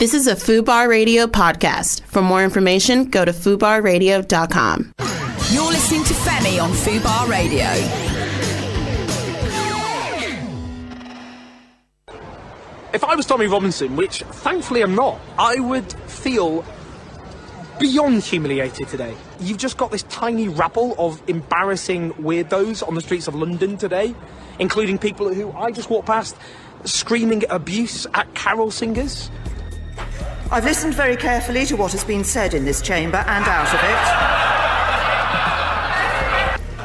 This is a FUBAR Radio podcast. For more information, go to FUBARradio.com. You're listening to Femi on FUBAR Radio. If I was Tommy Robinson, which thankfully I'm not, I would feel beyond humiliated today. You've just got this tiny rabble of embarrassing weirdos on the streets of London today, including people who I just walked past screaming abuse at carol singers. I've listened very carefully to what has been said in this chamber and out of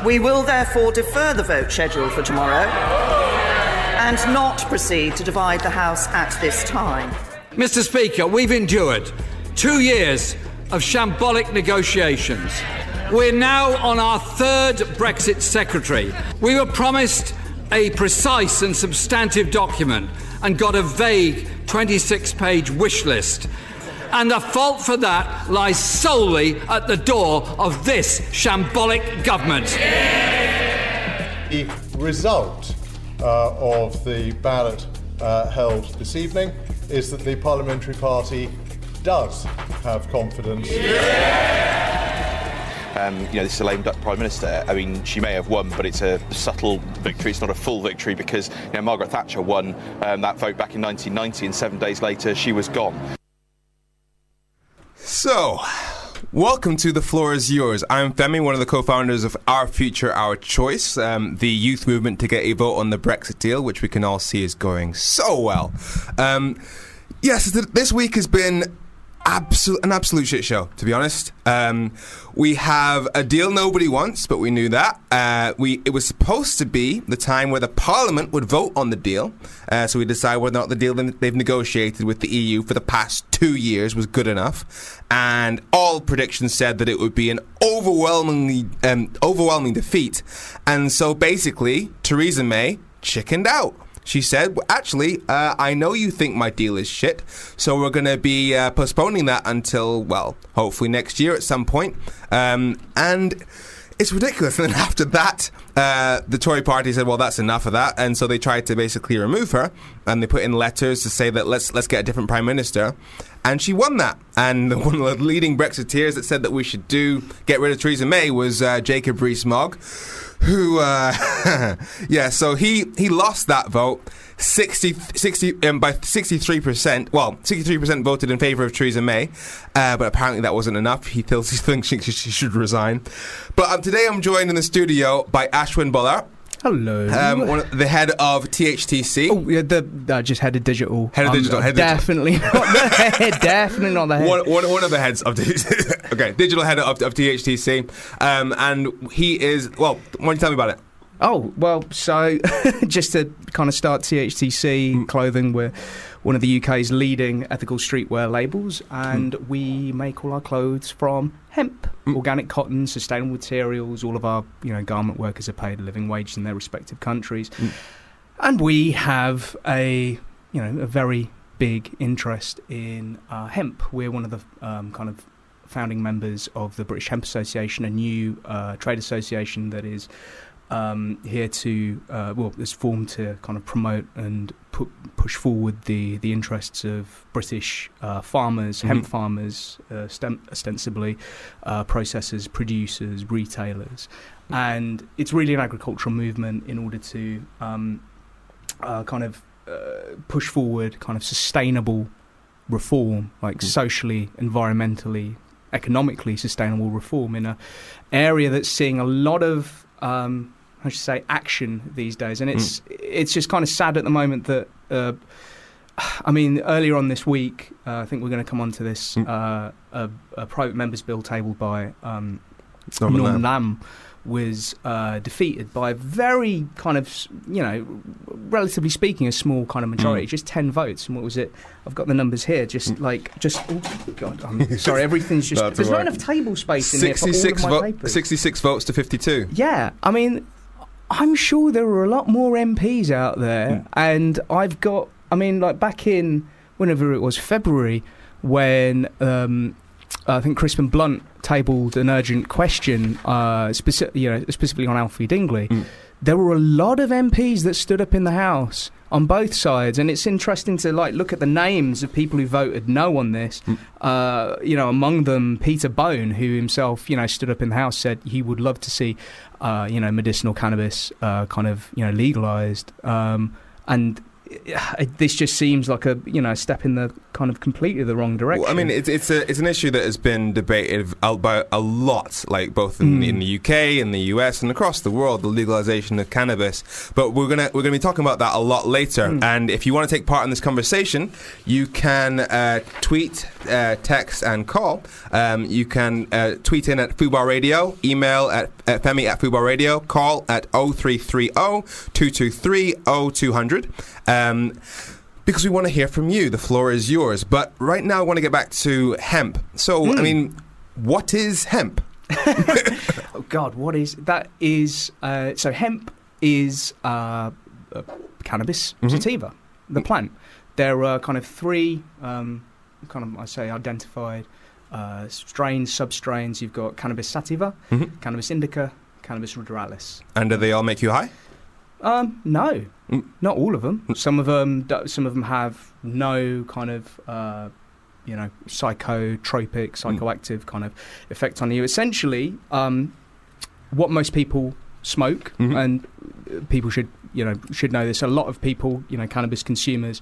it. We will therefore defer the vote scheduled for tomorrow and not proceed to divide the House at this time. Mr. Speaker, we've endured two years of shambolic negotiations. We're now on our third Brexit secretary. We were promised a precise and substantive document and got a vague 26 page wish list. And the fault for that lies solely at the door of this shambolic government. The result uh, of the ballot uh, held this evening is that the parliamentary party does have confidence. Um, you know, this is a lame duck prime minister. I mean, she may have won, but it's a subtle victory. It's not a full victory because you know, Margaret Thatcher won um, that vote back in 1990, and seven days later she was gone. So, welcome to The Floor is Yours. I'm Femi, one of the co founders of Our Future, Our Choice, um, the youth movement to get a vote on the Brexit deal, which we can all see is going so well. Um, yes, th- this week has been absolute an absolute shit show to be honest. Um, we have a deal nobody wants but we knew that. Uh, we it was supposed to be the time where the parliament would vote on the deal. Uh, so we decided whether or not the deal they've negotiated with the EU for the past two years was good enough. And all predictions said that it would be an overwhelmingly um, overwhelming defeat. And so basically Theresa May chickened out she said, well, actually, uh, I know you think my deal is shit, so we're going to be uh, postponing that until, well, hopefully next year at some point. Um, and it's ridiculous. And then after that, uh, the Tory party said, "Well, that's enough of that," and so they tried to basically remove her, and they put in letters to say that let's let's get a different prime minister, and she won that. And one of the leading Brexiteers that said that we should do get rid of Theresa May was uh, Jacob Rees-Mogg who, uh, yeah, so he, he lost that vote 60, 60 um, by 63%. Well, 63% voted in favour of Theresa May, uh, but apparently that wasn't enough. He feels he thinks she, she should resign. But um, today I'm joined in the studio by Ashwin Bolar. Hello. Um, one the head of THTC. Oh, yeah, the uh, just head of digital. Head of Um, digital. Head definitely not the head. Definitely not the head. One, one, one of the heads of okay, digital head of, of THTC, um, and he is well. Why don't you tell me about it? Oh well, so just to kind of start THTC Mm. clothing, we're one of the UK's leading ethical streetwear labels, and Mm. we make all our clothes from hemp, organic cotton, sustainable materials. All of our you know garment workers are paid a living wage in their respective countries, Mm. and we have a you know a very big interest in uh, hemp. We're one of the um, kind of founding members of the British Hemp Association, a new uh, trade association that is um, here to uh, well, is formed to kind of promote and pu- push forward the the interests of British uh, farmers, hemp Mhm. farmers, uh, stem- ostensibly uh, processors, producers, retailers, and it's really an agricultural movement in order to um, uh, kind of uh, push forward kind of sustainable reform, like socially, environmentally, economically sustainable reform in a area that's seeing a lot of um, I should say action these days, and it's it's just kind of sad at the moment that. Uh, I mean, earlier on this week, uh, I think we're going to come on to this uh, a, a private members bill tabled by um, Norman Norman Lamb. Lamb was uh, defeated by a very kind of, you know, relatively speaking, a small kind of majority, Mm. just 10 votes. And what was it? I've got the numbers here, just like, just, oh, God, I'm sorry, everything's just, there's all not enough table space in here for all of 66, my vo- 66 votes to 52. Yeah, I mean, I'm sure there are a lot more MPs out there, Hmm. and I've got, I mean, like back in whenever it was February, when um, I think Crispin Blunt tabled an urgent question, uh, speci- you know, specifically on Alfie Dingley. Mm. there were a lot of MPs that stood up in the House on both sides, and it's interesting to like look at the names of people who voted no on this. Hmm. Uh, you know, among them Peter Bone, who himself, you know, stood up in the House, said he would love to see, uh, you know, medicinal cannabis uh, kind of you know legalized, um, and. uh, This just seems like a you know step in the kind of completely the wrong direction. Well, I mean, it's it's a it's an issue that has been debated about a lot, like both in, Mm. in the UK, in the US, and across the world, the legalization of cannabis. But we're gonna we're gonna be talking about that a lot later. Mm. And if you want to take part in this conversation, you can uh, tweet, uh, text, and call. Um, you can uh, tweet in at Fubar Radio, email at, at Femi at Fubar Radio, call at 0330 223 0200. Um, because we want to hear from you. The floor is yours. But right now, I want to get back to hemp. So, I mean, what is hemp? Oh God, what is that? Is uh, so hemp is uh, uh, cannabis Mhm. sativa, the plant. There are kind of three, um, kind of I say identified uh, strains, substrains. You've got cannabis sativa, Mhm. cannabis indica, cannabis ruderalis. And do they all make you high? Um, no, Mm. not all of them. Some of them, some of them have no kind of, uh, you know, psychotropic, psychoactive kind of effect on you. Essentially, um, what most people smoke, Mhm. and people should, you know, should know this. A lot of people, you know, cannabis consumers,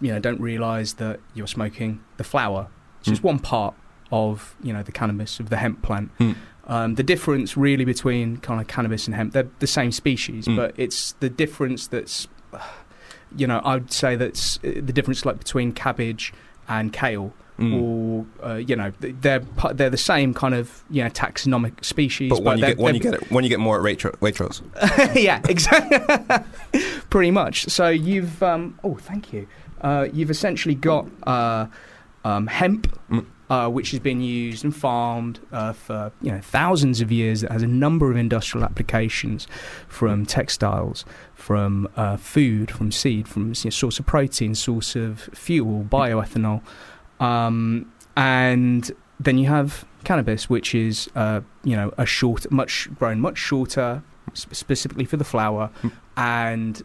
you know, don't realise that you're smoking the flower. It's just Mm. one part of, you know, the cannabis of the hemp plant. Mm. Um, the difference really between kind of cannabis and hemp, they're the same species, Mm. but it's the difference that's, you know, I would say that's uh, the difference like between cabbage and kale, Mm. or uh, you know, they're they're the same kind of you know taxonomic species. But when you get when you get it, when you get more at Waitrose, Waitrose. yeah, exactly. Pretty much. So you've um, oh, thank you. Uh, you've essentially got uh, um, hemp, Mm. Uh, which has been used and farmed uh, for you know thousands of years. It has a number of industrial applications, from textiles, from uh, food, from seed, from you know, source of protein, source of fuel, bioethanol, um, and then you have cannabis, which is uh, you know a short, much grown much shorter, sp- specifically for the flower, Mm. and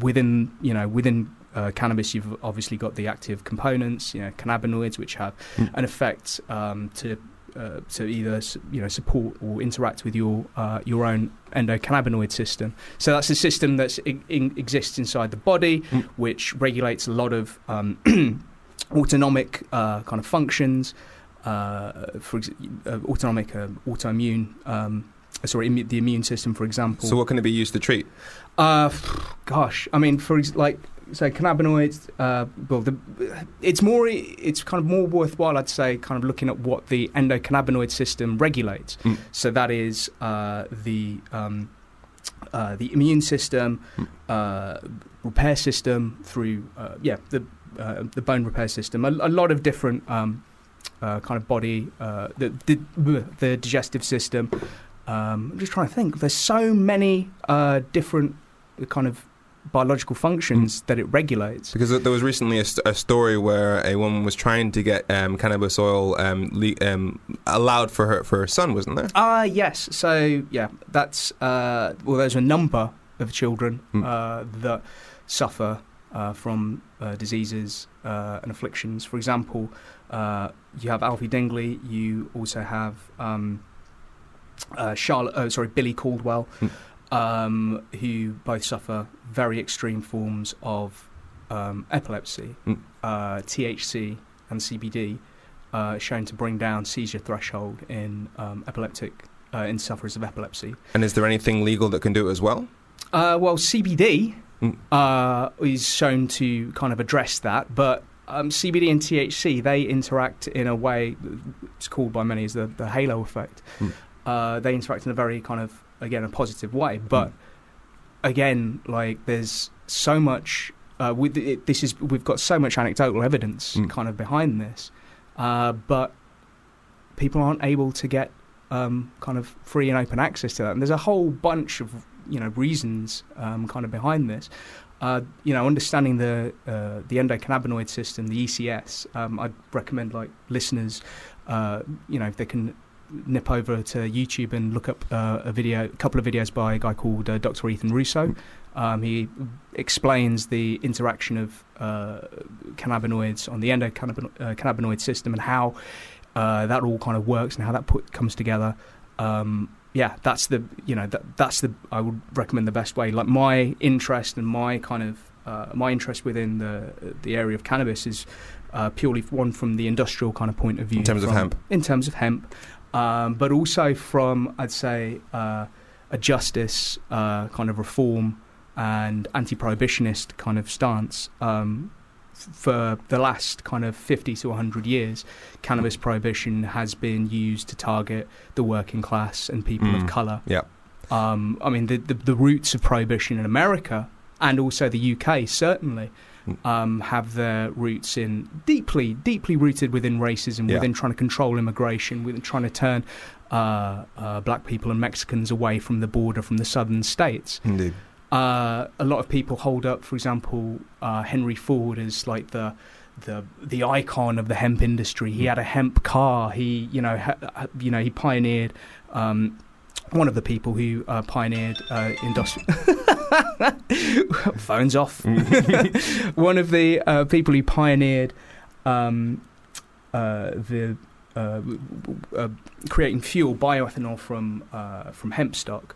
within you know within uh, cannabis, you've obviously got the active components, you know, cannabinoids, which have Mm. an effect um, to uh, to either you know support or interact with your uh, your own endocannabinoid system. So that's a system that in, exists inside the body, Mm. which regulates a lot of um, autonomic uh, kind of functions. Uh, for ex- uh, autonomic uh, autoimmune. Um, sorry, immu- the immune system, for example. So what can it be used to treat? Uh, gosh, I mean, for ex- like, so cannabinoids. Uh, well, the, it's more, it's kind of more worthwhile, I'd say, kind of looking at what the endocannabinoid system regulates. Mm. So that is uh, the um, uh, the immune system, Mm. uh, repair system through, uh, yeah, the uh, the bone repair system. A, a lot of different um, uh, kind of body, uh, the, the the digestive system. Um, I'm just trying to think. There's so many uh, different kind of biological functions that it regulates. Because there was recently a, st- a story where a woman was trying to get um, cannabis oil um, le- um, allowed for her for her son, wasn't there? Ah, yes. So yeah, that's uh, well. There's a number of children Mm. uh, that suffer uh, from uh, diseases uh, and afflictions. For example, uh, you have Alfie Dingley. You also have um, uh, Charlotte. Oh, sorry, Billy Caldwell, Mm. Um, who both suffer very extreme forms of um, epilepsy, Mm. uh, THC, and CBD. Uh, shown to bring down seizure threshold in um, epileptic uh, in sufferers of epilepsy. And is there anything legal that can do it as well? Uh, well, CBD Mm. uh, is shown to kind of address that, but um, CBD and THC they interact in a way it's called by many as the, the halo effect. Mm. Uh, they interact in a very kind of again a positive way, but Mm. again, like there's so much. Uh, with it, this is we've got so much anecdotal evidence Mm. kind of behind this, uh, but people aren't able to get um, kind of free and open access to that. And there's a whole bunch of you know reasons um, kind of behind this. Uh, you know, understanding the uh, the endocannabinoid system, the ECS. Um, I'd recommend like listeners, uh, you know, if they can nip over to YouTube and look up uh, a video, a couple of videos by a guy called uh, Dr. Ethan Russo. Um, he explains the interaction of uh, cannabinoids on the endocannabinoid uh, system and how uh, that all kind of works and how that put, comes together. Um, yeah, that's the you know that, that's the I would recommend the best way. Like my interest and my kind of uh, my interest within the the area of cannabis is uh, purely one from the industrial kind of point of view. In terms from, of hemp. In terms of hemp, um, but also from I'd say uh, a justice uh, kind of reform and anti-prohibitionist kind of stance. Um, for the last kind of 50 to 100 years, cannabis prohibition has been used to target the working class and people Mm. of colour. Yeah. Um, I mean, the, the, the roots of prohibition in America and also the UK certainly Mm. Um, have their roots in deeply, deeply rooted within racism, Yeah. within trying to control immigration, within trying to turn uh, uh, black people and Mexicans away from the border from the southern states. Indeed. Uh, a lot of people hold up, for example, uh, Henry Ford as like the the the icon of the hemp industry. He had a hemp car. He you know ha, ha- you know he pioneered. Um, one of the people who uh, pioneered uh, industrial phones off. one of the uh, people who pioneered um, uh, the uh, uh, creating fuel bioethanol from uh, from hemp stock.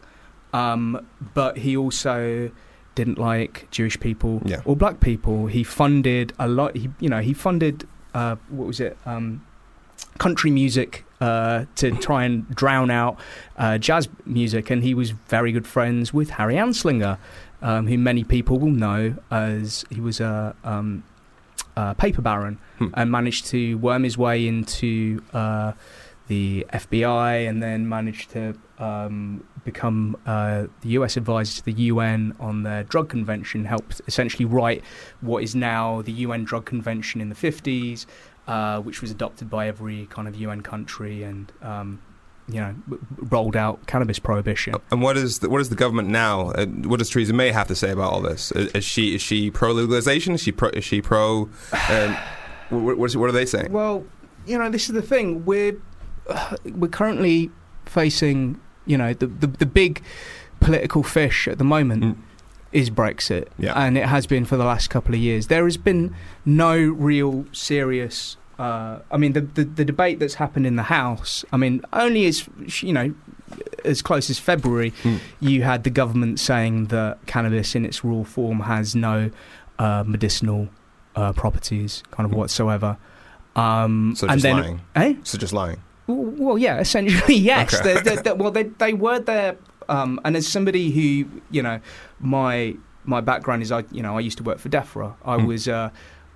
Um, but he also didn't like Jewish people Yeah. or black people. He funded a lot. He you know he funded uh, what was it? Um, country music uh, to try and drown out uh, jazz music, and he was very good friends with Harry Anslinger, um, who many people will know as he was a, um, a paper baron Hmm. and managed to worm his way into uh, the FBI, and then managed to um, become uh, the US advisor to the UN on their drug convention. Helped essentially write what is now the UN Drug Convention in the 50s uh, which was adopted by every kind of UN country and um, you know rolled out cannabis prohibition. And what is the, what is the government now? Uh, what does Theresa May have to say about all this? Is, is she is she pro legalization? Is she pro? Is she pro? Um, what, what, are they saying? Well, you know, this is the thing. We're uh, we're currently facing you know the the, the big political fish at the moment. Mm. Is Brexit, Yeah. and it has been for the last couple of years. There has been no real serious. Uh, I mean, the, the the debate that's happened in the House. I mean, only as you know, as close as February, Mm. you had the government saying that cannabis in its raw form has no uh, medicinal uh, properties, kind of Mm. whatsoever. Um, So and just then, lying. eh? So just lying. Well, yeah, essentially, yes. Okay. They, they, they, well, they they were there, um, and as somebody who, you know, my my background is I, you know, I used to work for DEFRA. I Mm. was, uh,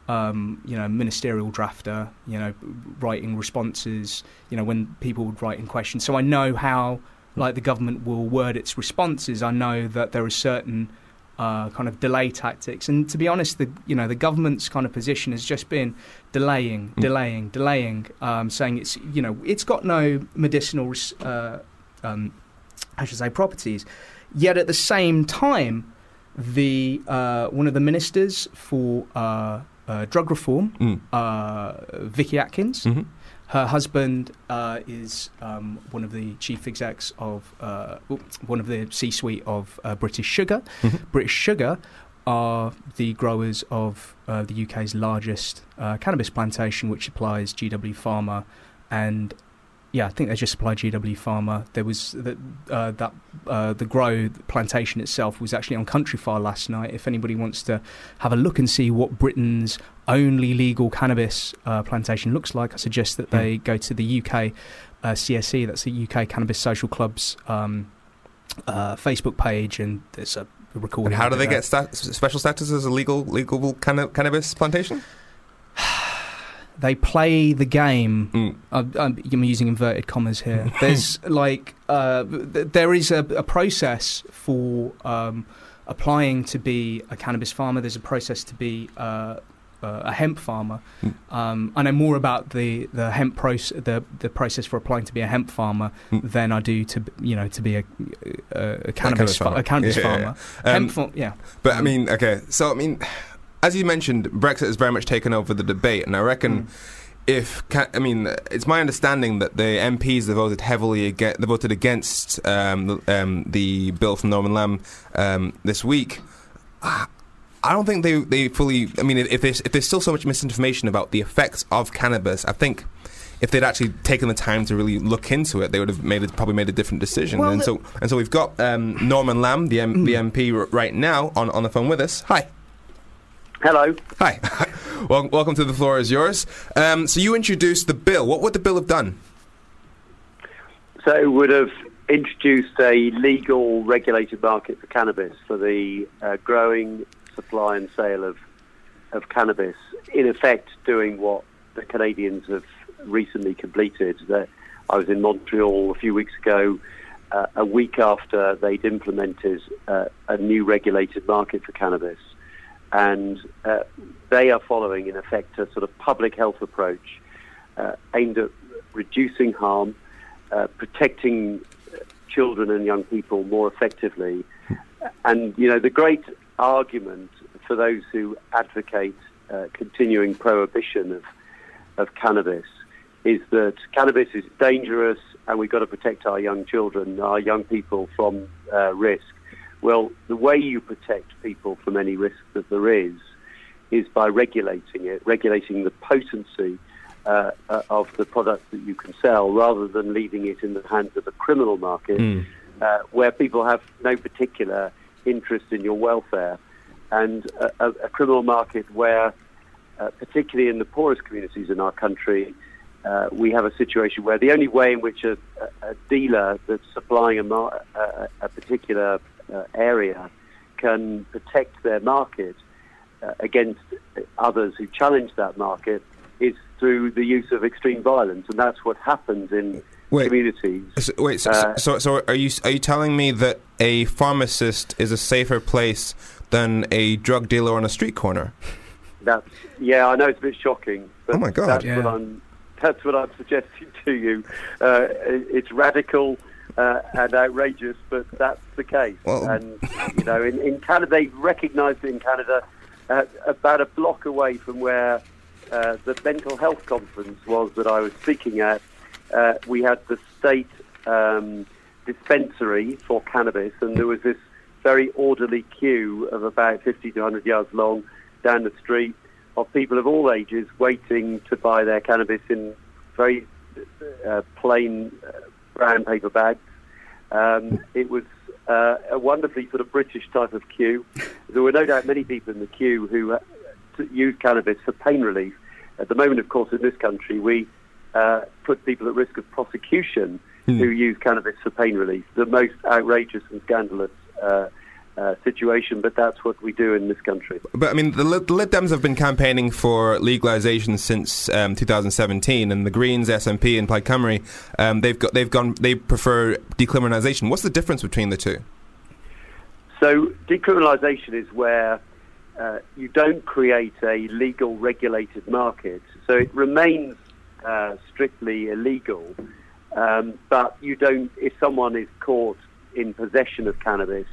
um, you know, ministerial drafter. You know, writing responses. You know, when people would write in questions, so I know how, like, the government will word its responses. I know that there are certain. Uh, kind of delay tactics, and to be honest, the you know the government's kind of position has just been delaying, Mm. delaying, delaying, um, saying it's you know it's got no medicinal, uh, um, I should say, properties. Yet at the same time, the uh, one of the ministers for uh, uh, drug reform, Mm. uh, Vicky Atkins, Mhm. her husband uh, is um, one of the chief execs of uh, one of the C-suite of uh, British Sugar. Mhm. British Sugar are the growers of uh, the UK's largest uh, cannabis plantation, which supplies GW Pharma, and yeah, I think they just supply GW Pharma. There was the, uh, that uh, the grow plantation itself was actually on Countryfile last night. If anybody wants to have a look and see what Britain's only legal cannabis uh, plantation looks like, I suggest that they go to the UK uh, CSE. That's the UK Cannabis Social Club's um, uh, Facebook page, and there's a recording. And how do they get stat- special status as a legal legal canna- cannabis plantation? they play the game. Mm. I'm, I'm using inverted commas here. There's like uh, there is a, a process for um, applying to be a cannabis farmer. There's a process to be uh, uh, a hemp farmer. Mm. Um, I know more about the the hemp process, the the process for applying to be a hemp farmer Mm. than I do to you know to be a a, a cannabis cannabis fa- farmer. a cannabis Yeah, yeah, farmer. yeah. Um, hemp farm, yeah. But I mean, okay. So I mean, as you mentioned, Brexit has very much taken over the debate, and I reckon Mm. if I mean, it's my understanding that the MPs that voted heavily against, they voted against um, the, um, the bill from Norman Lamb um, this week. I don't think they, they fully. I mean, if there's if there's still so much misinformation about the effects of cannabis, I think if they'd actually taken the time to really look into it, they would have made it, probably made a different decision. Well, and so and so we've got um, Norman Lamb, the M- the MP, r- right now on, on the phone with us. Hi. Hello. Hi. well, welcome to the floor is yours. Um, so you introduced the bill. What would the bill have done? So it would have introduced a legal regulated market for cannabis for the uh, growing supply and sale of of cannabis. In effect, doing what the Canadians have recently completed. That I was in Montreal a few weeks ago. Uh, a week after they'd implemented uh, a new regulated market for cannabis, and uh, they are following, in effect, a sort of public health approach uh, aimed at reducing harm, uh, protecting uh, children and young people more effectively. And, you know, the great argument for those who advocate uh, continuing prohibition of, of cannabis is that cannabis is dangerous and we've got to protect our young children, our young people from uh, risk. Well, the way you protect people from any risk that there is is by regulating it, regulating the potency uh, uh, of the products that you can sell, rather than leaving it in the hands of a criminal market uh, where people have no particular interest in your welfare, and a, a, a criminal market where, uh, particularly in the poorest communities in our country, uh, we have a situation where the only way in which a, a, a dealer that's supplying a, mar- a, a particular uh, area can protect their market uh, against others who challenge that market is through the use of extreme violence, and that's what happens in Wait. communities. So, wait, so, Uh, so, so are you are you telling me that a pharmacist is a safer place than a drug dealer on a street corner? That's yeah, I know it's a bit shocking, but Oh my God. that's Yeah. what I'm that's what I'm suggesting to you. Uh, it's radical uh, and outrageous, but that's the case. Well- and you know, in, in Canada, they recognised it in Canada uh, about a block away from where uh, the mental health conference was that I was speaking at. Uh, we had the state um, dispensary for cannabis, and there was this very orderly queue of about 50 to 100 yards long down the street of people of all ages waiting to buy their cannabis in very uh, plain uh, brown paper bags. Um, it was uh, a wonderfully sort of British type of queue. There were no doubt many people in the queue who uh, used cannabis for pain relief. At the moment, of course, in this country, we uh, put people at risk of prosecution who use cannabis for pain relief. The most outrageous and scandalous uh, situation, but that's what we do in this country. But I mean, the, Lib- the Lib Dems have been campaigning for legalization since um, 2017, and the Greens, SNP, and Plaid Cymru, um, they've got they've gone they prefer decriminalisation. What's the difference between the two? So decriminalisation is where uh, you don't create a legal regulated market. So it remains uh, strictly illegal, um, but you don't. If someone is caught in possession of cannabis,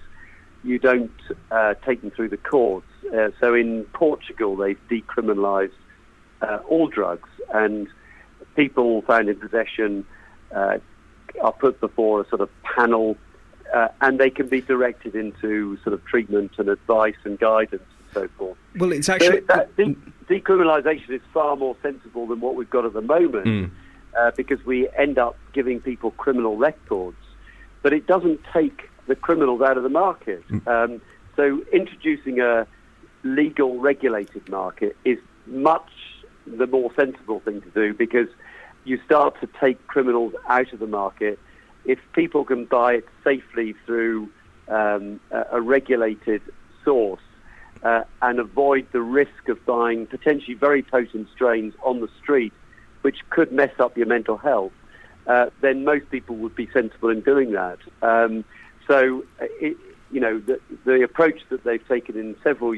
you don't uh, take them through the courts. Uh, so in Portugal, they've decriminalised uh, all drugs, and people found in possession uh, are put before a sort of panel, uh, and they can be directed into sort of treatment and advice and guidance and so forth. Well, it's So actually. that de- decriminalisation is far more sensible than what we've got at the moment, uh, because we end up giving people criminal records, but it doesn't take the criminals out of the market. Um, so introducing a legal regulated market is much the more sensible thing to do because you start to take criminals out of the market. If people can buy it safely through um, a, a regulated source uh, and avoid the risk of buying potentially very potent strains on the street, which could mess up your mental health, uh, then most people would be sensible in doing that. Um, so, uh, it, you know, the, the approach that they've taken in several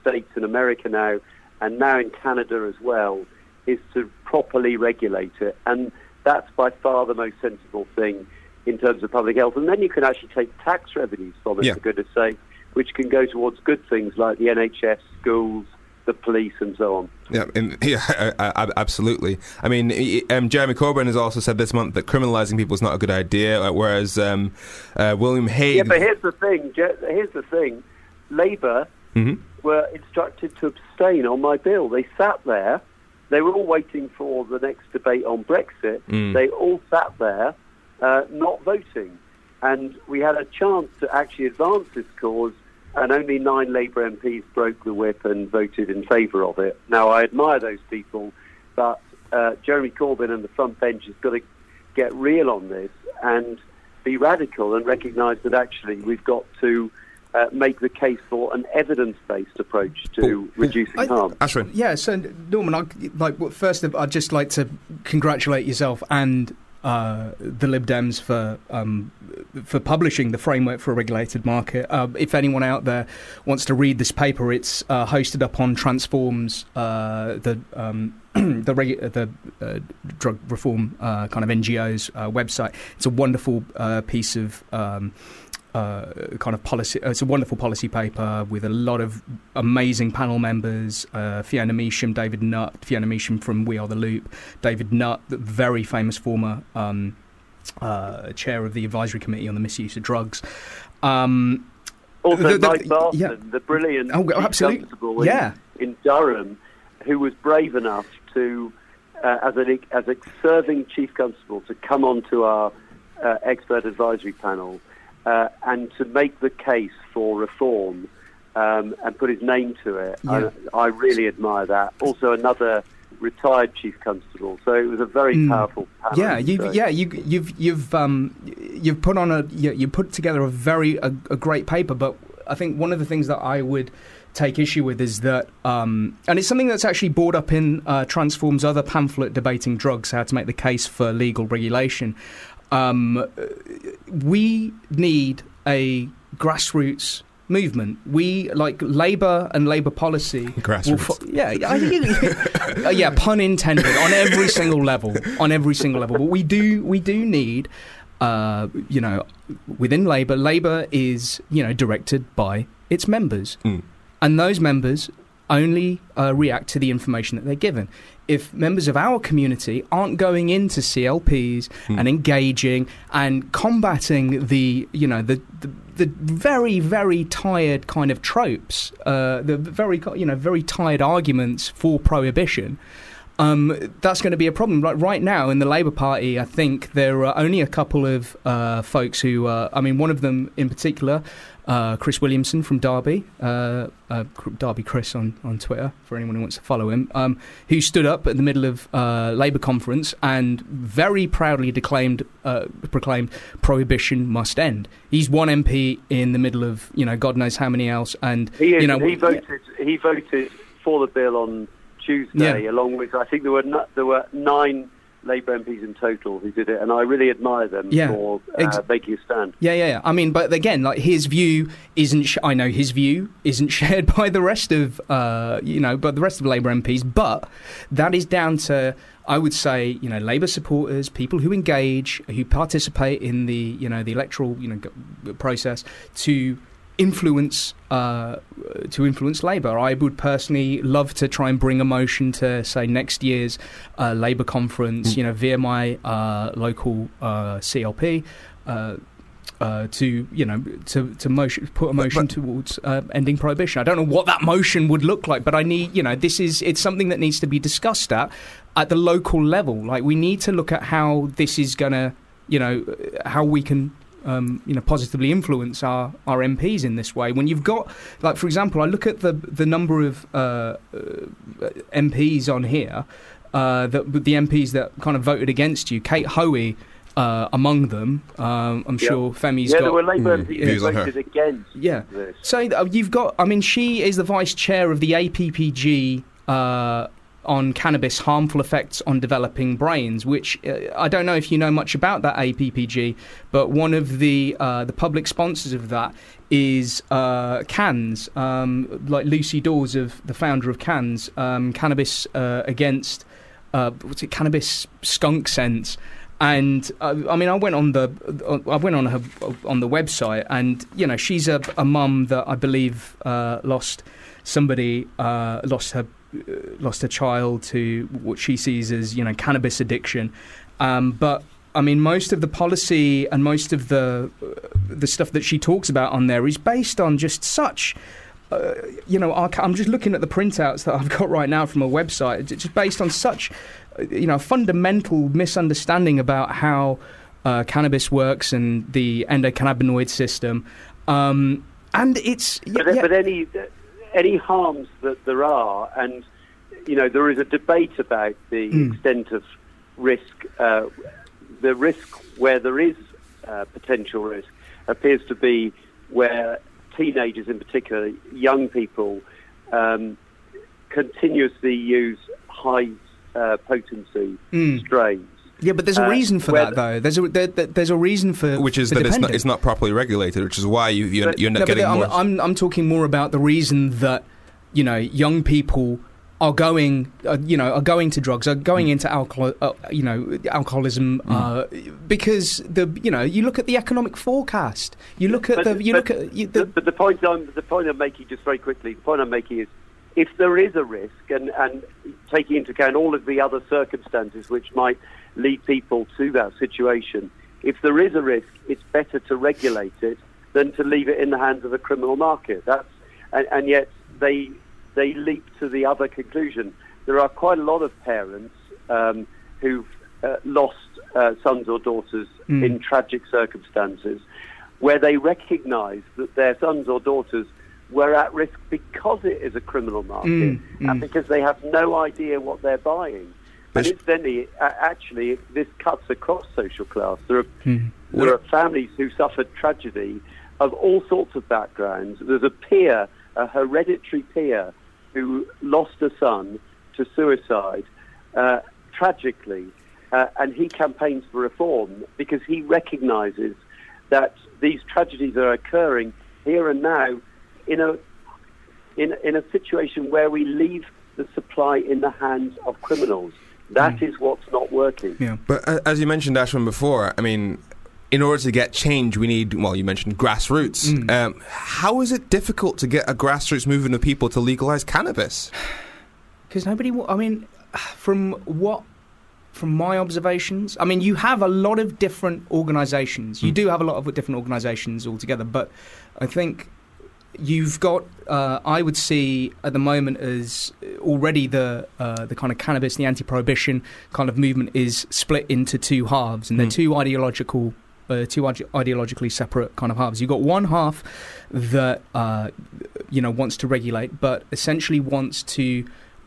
states in America now, and now in Canada as well, is to properly regulate it. And that's by far the most sensible thing in terms of public health. And then you can actually take tax revenues from it, Yeah. for goodness sake, which can go towards good things like the NHS, schools, the police and so on. Yeah, and, yeah, absolutely. I mean, um, Jeremy Corbyn has also said this month that criminalising people is not a good idea, uh, whereas um, uh, William Hague. Yeah, but here's the thing. Here's the thing. Labour mm-hmm. were instructed to abstain on my bill. They sat there. They were all waiting for the next debate on Brexit. Mm. They all sat there, uh, not voting, and we had a chance to actually advance this cause and only nine Labour MPs broke the whip and voted in favour of it. Now, I admire those people, but uh, Jeremy Corbyn and the front bench has got to get real on this and be radical and recognise that actually we've got to uh, make the case for an evidence-based approach to reducing I, harm. Ashwin. Yeah, so Norman, I, like first, I'd just like to congratulate yourself and uh, the Lib Dems for um, for publishing the framework for a regulated market. Uh, if anyone out there wants to read this paper, it's uh, hosted up on Transform's, uh, the um, the, regu- the uh, drug reform uh, kind of NGO's website. It's a wonderful piece of. Um, uh, kind of policy. It's a wonderful policy paper with a lot of amazing panel members. Uh, Fiona Measham, David Nutt, Fiona Measham from We Are the Loop, David Nutt, the very famous former um, uh, chair of the advisory committee on the misuse of drugs. Um, also, the, the, Mike Barton, yeah. the brilliant oh, absolutely. In, yeah. in Durham, who was brave enough to, uh, as a as a serving chief constable, to come onto our uh, expert advisory panel uh, and to make the case for reform um, and put his name to it. Yeah. I, I, really admire that. Also, another retired chief constable. So it was a very mm. powerful panel. Yeah, you've, so. yeah, you, you've you've um, you've put on a you, you put together a very a, a, great paper. But I think one of the things that I would take issue with is that, um, and it's something that's actually brought up in uh, Transform's other pamphlet debating drugs, how to make the case for legal regulation. Um, we need a grassroots movement. We like Labour and Labour policy. Grassroots. Fo- yeah, I, uh, yeah, pun intended. On every single level, on every single level. But we do, we do need, uh, you know, within Labour. Labour is, you know, directed by its members, mm. and those members only uh, react to the information that they're given if members of our community aren't going into CLPs Hmm. and engaging and combating the, you know, the, the, the very, very tired kind of tropes, uh, the very, you know, very tired arguments for prohibition, um, that's going to be a problem. Like right now in the Labour Party, I think there are only a couple of uh, folks who, uh, I mean, one of them in particular, uh, Chris Williamson from Derby, uh, uh, Derby Chris on, on Twitter, for anyone who wants to follow him, um, who stood up at the middle of uh, Labour conference and very proudly declaimed, proclaimed prohibition must end. He's one MP in the middle of, you know, God knows how many else, and he, is, you know, he voted. Yeah. He voted for the bill on Tuesday, Yeah. along with I think there were no, there were nine Labour MPs in total who did it, and I really admire them Yeah. for uh, Ex- making a stand. Yeah, yeah, yeah. I mean, but again, like his view isn't. Sh- I know his view isn't shared by the rest of, uh, you know, by the rest of Labour MPs. But that is down to, I would say, you know, Labour supporters, people who engage, who participate in the, you know, the electoral, you know, g- process to influence uh, to influence Labour. I would personally love to try and bring a motion to say next year's uh, Labour conference, Mm. you know, via my uh, local uh, CLP. Uh, uh, to you know to to motion put a motion towards uh, ending prohibition. I don't know what that motion would look like, but I need you know this is it's something that needs to be discussed at at the local level. Like we need to look at how this is going to you know how we can um, you know, positively influence our, our MPs in this way. When you've got, like, for example, I look at the the number of uh, uh, MPs on here, uh, that the MPs that kind of voted against you. Kate Hoey. Uh, among them, um, I'm Yeah. sure Femi's yeah, got. there were Labour Mm, MPs who voted against Yeah. this. So you've got, I mean, she is the vice chair of the APPG uh, on cannabis harmful effects on developing brains. Which uh, I don't know if you know much about that APPG, but one of the uh, the public sponsors of that is uh, CanSS, um, like Lucy Dawes of the founder of CanSS, um, cannabis uh, against uh, what's it, cannabis skunk sense. and uh, I mean, I went on the uh, I went on her on the website, and you know, she's a, a mum that I believe uh, lost somebody, lost her lost a child to what she sees as you know cannabis addiction, um, but. I mean, most of the policy and most of the uh, the stuff that she talks about on there is based on just such uh, you know, I'm just looking at the printouts that I've got right now from a website. It's just based on such, uh, you know, fundamental misunderstanding about how uh, cannabis works and the endocannabinoid system. Um, and it's But, yeah, but any any harms that there are, and you know, there is a debate about the Mm. extent of risk. Uh, the risk where there is uh, potential risk appears to be where teenagers, in particular, young people, um, continuously use high uh, potency Mm. strains. Yeah, but there's a uh, reason for that, though. There's a there, there- there's a reason for Which is for that it's not, it's not properly regulated, which is why you, you, But- you end up No, but getting I'm, more. I'm, I'm talking more about the reason that you know young people are going, uh, you know, are going to drugs, are going into alcohol, uh, you know, alcoholism, uh, because the, you know, you look at the economic forecast, you look at But- the, you but look at you, the, the, but the point I'm the point I'm making just very quickly. The point I'm making is if there is a risk, and, and taking into account all of the other circumstances which might lead people to that situation, if there is a risk, it's better to regulate it than to leave it in the hands of a criminal market. That's and, and yet they they leap to the other conclusion. There are quite a lot of parents um, who've uh, lost uh, sons or daughters Mm. in tragic circumstances where they recognise that their sons or daughters were at risk because it is a criminal market Mm, and mm. because they have no idea what they're buying. And incidentally, actually, this cuts across social class. There are, Mm. there are families who suffered tragedy of all sorts of backgrounds. There's a peer, a hereditary peer, who lost a son to suicide uh, tragically, uh, and he campaigns for reform because he recognises that these tragedies are occurring here and now in a in, in a situation where we leave the supply in the hands of criminals. That is what's not working. yeah. But uh, as you mentioned, Ashwin, before, I mean, in order to get change, we need, well, you mentioned grassroots. Mm. Um, how is it difficult to get a grassroots movement of people to legalize cannabis? Because nobody, wa- I mean, from what, from my observations, I mean, you have a lot of different organisations. You Mm. do have a lot of different organisations altogether, but I think you've got, uh, I would see at the moment as already the uh, the kind of cannabis, the anti-prohibition kind of movement is split into two halves, and they're Mm. two ideological. Uh, two ide- ideologically separate kind of halves. You've got one half that uh, you know wants to regulate, but essentially wants to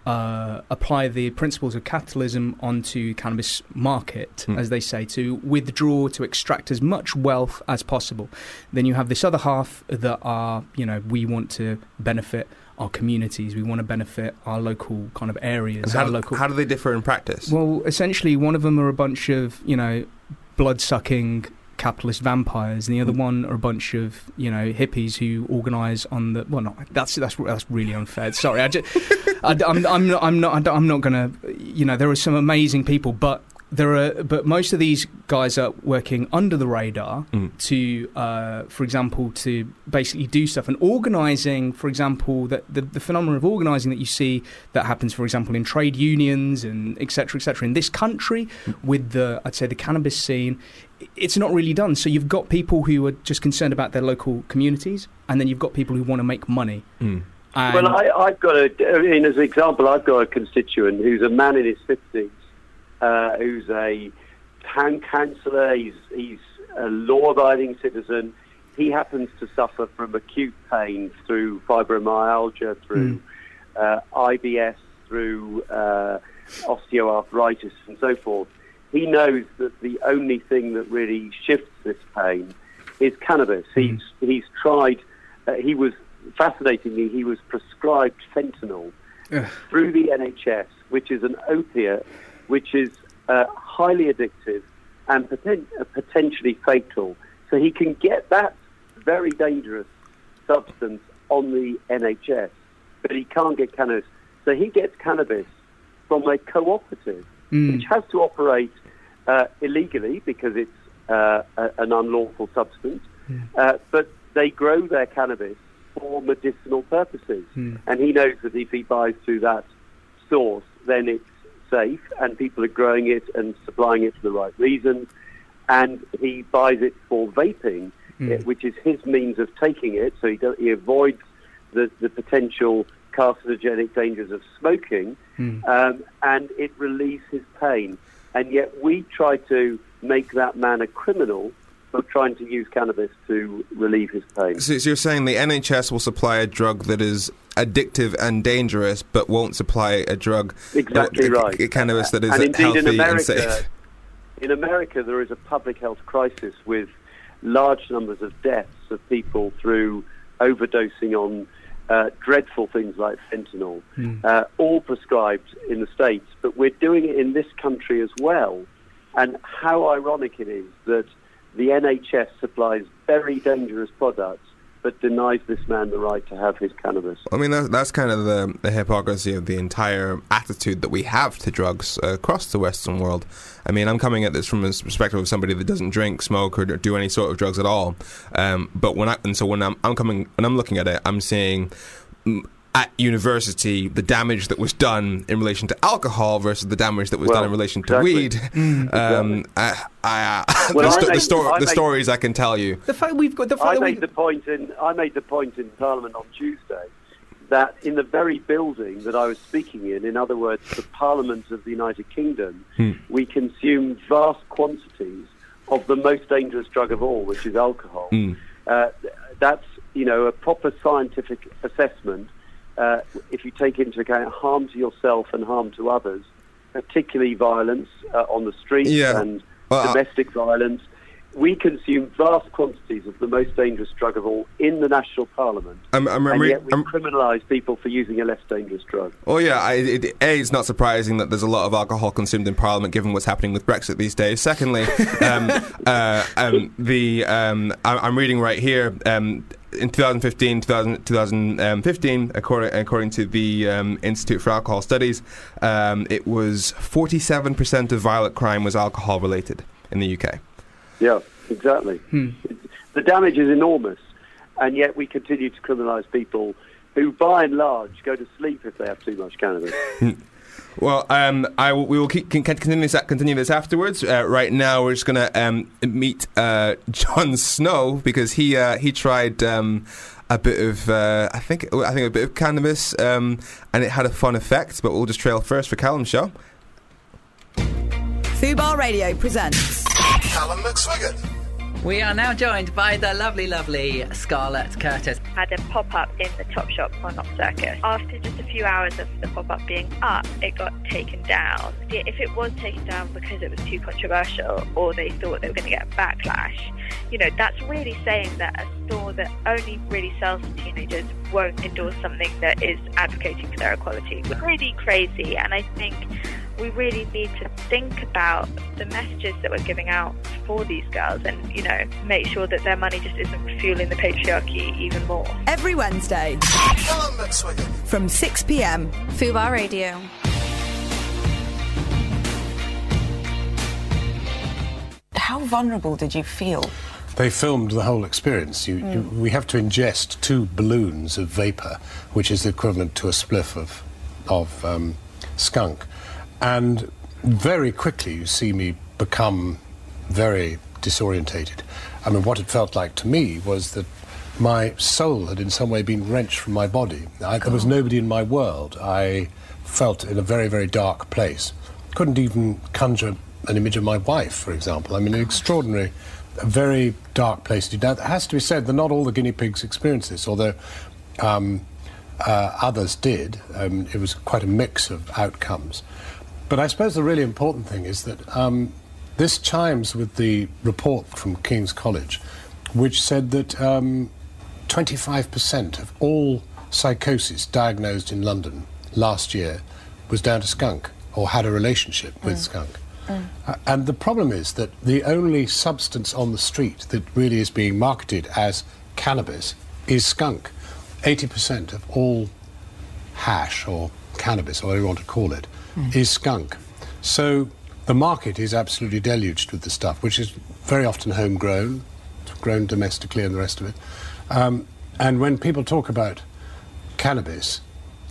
uh, apply the principles of capitalism onto cannabis market, Hmm. as they say, to withdraw, to extract as much wealth as possible. Then you have this other half that are, you know, we want to benefit our communities, we want to benefit our local kind of areas, how, local. how do they differ in practice? Well, essentially, one of them are a bunch of, you know, blood sucking capitalist vampires, and the other one are a bunch of, you know, hippies who organise on the. Well, no, that's that's that's really unfair. Sorry, I just, I, am I'm not, I'm not, I'm not gonna. You know, there are some amazing people, but there are, but most of these guys are working under the radar Mm. to, uh, for example, to basically do stuff and organising. For example, that the, the phenomenon of organising that you see that happens, for example, in trade unions and etc. etc. in this country with the, I'd say, the cannabis scene. It's not really done. So you've got people who are just concerned about their local communities, and then you've got people who want to make money. Mm. And Well, I, I've got a, I mean, as an example, I've got a constituent who's a man in his 50s, uh, who's a town councillor, he's, he's a law-abiding citizen. He happens to suffer from acute pain through fibromyalgia, through uh, IBS, through uh, osteoarthritis, and so forth. He knows that the only thing that really shifts this pain is cannabis. He's he's tried. Uh, he was fascinatingly he was prescribed fentanyl Ugh. through the NHS, which is an opiate, which is uh, highly addictive and poten- uh, potentially fatal. So he can get that very dangerous substance on the NHS, but he can't get cannabis. So he gets cannabis from a cooperative, Mm. which has to operate uh, illegally because it's uh, a, an unlawful substance, uh, but they grow their cannabis for medicinal purposes. And he knows that if he buys through that source, then it's safe and people are growing it and supplying it for the right reasons. And he buys it for vaping, eh, which is his means of taking it. So he, do, he avoids the, the potential carcinogenic dangers of smoking, um, and it relieves his pain. And yet we try to make that man a criminal for trying to use cannabis to relieve his pain. So, so you're saying the NHS will supply a drug that is addictive and dangerous, but won't supply a drug Exactly that, right. a cannabis that is and indeed, healthy in America, and safe. in America, there is a public health crisis with large numbers of deaths of people through overdosing on uh, dreadful things like fentanyl, uh, all prescribed in the states. But we're doing it in this country as well. And how ironic it is that the NHS supplies very dangerous products. But denies this man the right to have his cannabis. I mean, that's, that's kind of the, the hypocrisy of the entire attitude that we have to drugs across the Western world. I mean, I'm coming at this from a perspective of somebody that doesn't drink, smoke, or do any sort of drugs at all. Um, but when I and so when I'm, I'm coming when I'm looking at it, I'm seeing. Mm, At university, the damage that was done in relation to alcohol versus the damage that was Well, done in relation to exactly. weed. Um, I, I, uh, Well, the, I sto- the, sto- I the made- stories I can tell you. The fact we've got the fact I that we made the point in I made the point in Parliament on Tuesday that in the very building that I was speaking in, in other words, the Parliament of the United Kingdom, we consume vast quantities of the most dangerous drug of all, which is alcohol. Uh, that's you know a proper scientific assessment. Uh, if you take into account harm to yourself and harm to others, particularly violence uh, on the streets Yeah. and Well, I- domestic violence, we consume vast quantities of the most dangerous drug of all in the national parliament, I'm, I'm, and yet we I'm- criminalise people for using a less dangerous drug. Oh yeah, I, it, a it's not surprising that there's a lot of alcohol consumed in Parliament, given what's happening with Brexit these days. Secondly, um, uh, um, the um, I, I'm reading right here. In 2015, 2000, 2015, according, according to the um, Institute for Alcohol Studies, um, it was 47% of violent crime was alcohol related in the UK. Yeah, exactly. It's- The damage is enormous, and yet we continue to criminalise people who, by and large, go to sleep if they have too much cannabis. Well, um, I we will keep, con- continue this continue this afterwards. Uh, right now, we're just gonna um, meet uh, Jon Snow because he uh, he tried um, a bit of uh, I think I think a bit of cannabis um, and it had a fun effect. But we'll just trail first for Callum show. Fubar Radio presents Callum McSwiggan. We are now joined by the lovely, lovely Scarlett Curtis. had a pop up in the Top Shop on Oxford Circus. After just a few hours of the pop up being up, it got taken down. If it was taken down because it was too controversial or they thought they were going to get backlash, you know, that's really saying that a store that only really sells to teenagers won't endorse something that is advocating for their equality. Really crazy, and I think we really need to think about the messages that we're giving out for these girls and, you know, make sure that their money just isn't fueling the patriarchy even more. every Wednesday from 6 pm. Fubar Radio. How vulnerable did you feel? They filmed the whole experience. You, you, we have to ingest two balloons of vapor, which is the equivalent to a spliff of, of um, skunk. And very quickly, you see me become very disorientated. I mean, what it felt like to me was that my soul had in some way been wrenched from my body. I, there was nobody in my world. I felt in a very, very dark place. Couldn't even conjure an image of my wife, for example. I mean, an extraordinary, a very dark place to Now, it has to be said that not all the guinea pigs experienced this, although um, uh, others did. Um, it was quite a mix of outcomes. But I suppose the really important thing is that um, this chimes with the report from King's College, which said that um, 25% of all psychosis diagnosed in London last year was down to skunk or had a relationship with skunk. Uh, and the problem is that the only substance on the street that really is being marketed as cannabis is skunk. 80% of all hash or cannabis, or whatever you want to call it, is skunk. So the market is absolutely deluged with the stuff, which is very often homegrown, grown domestically, and the rest of it. Um, and when people talk about cannabis,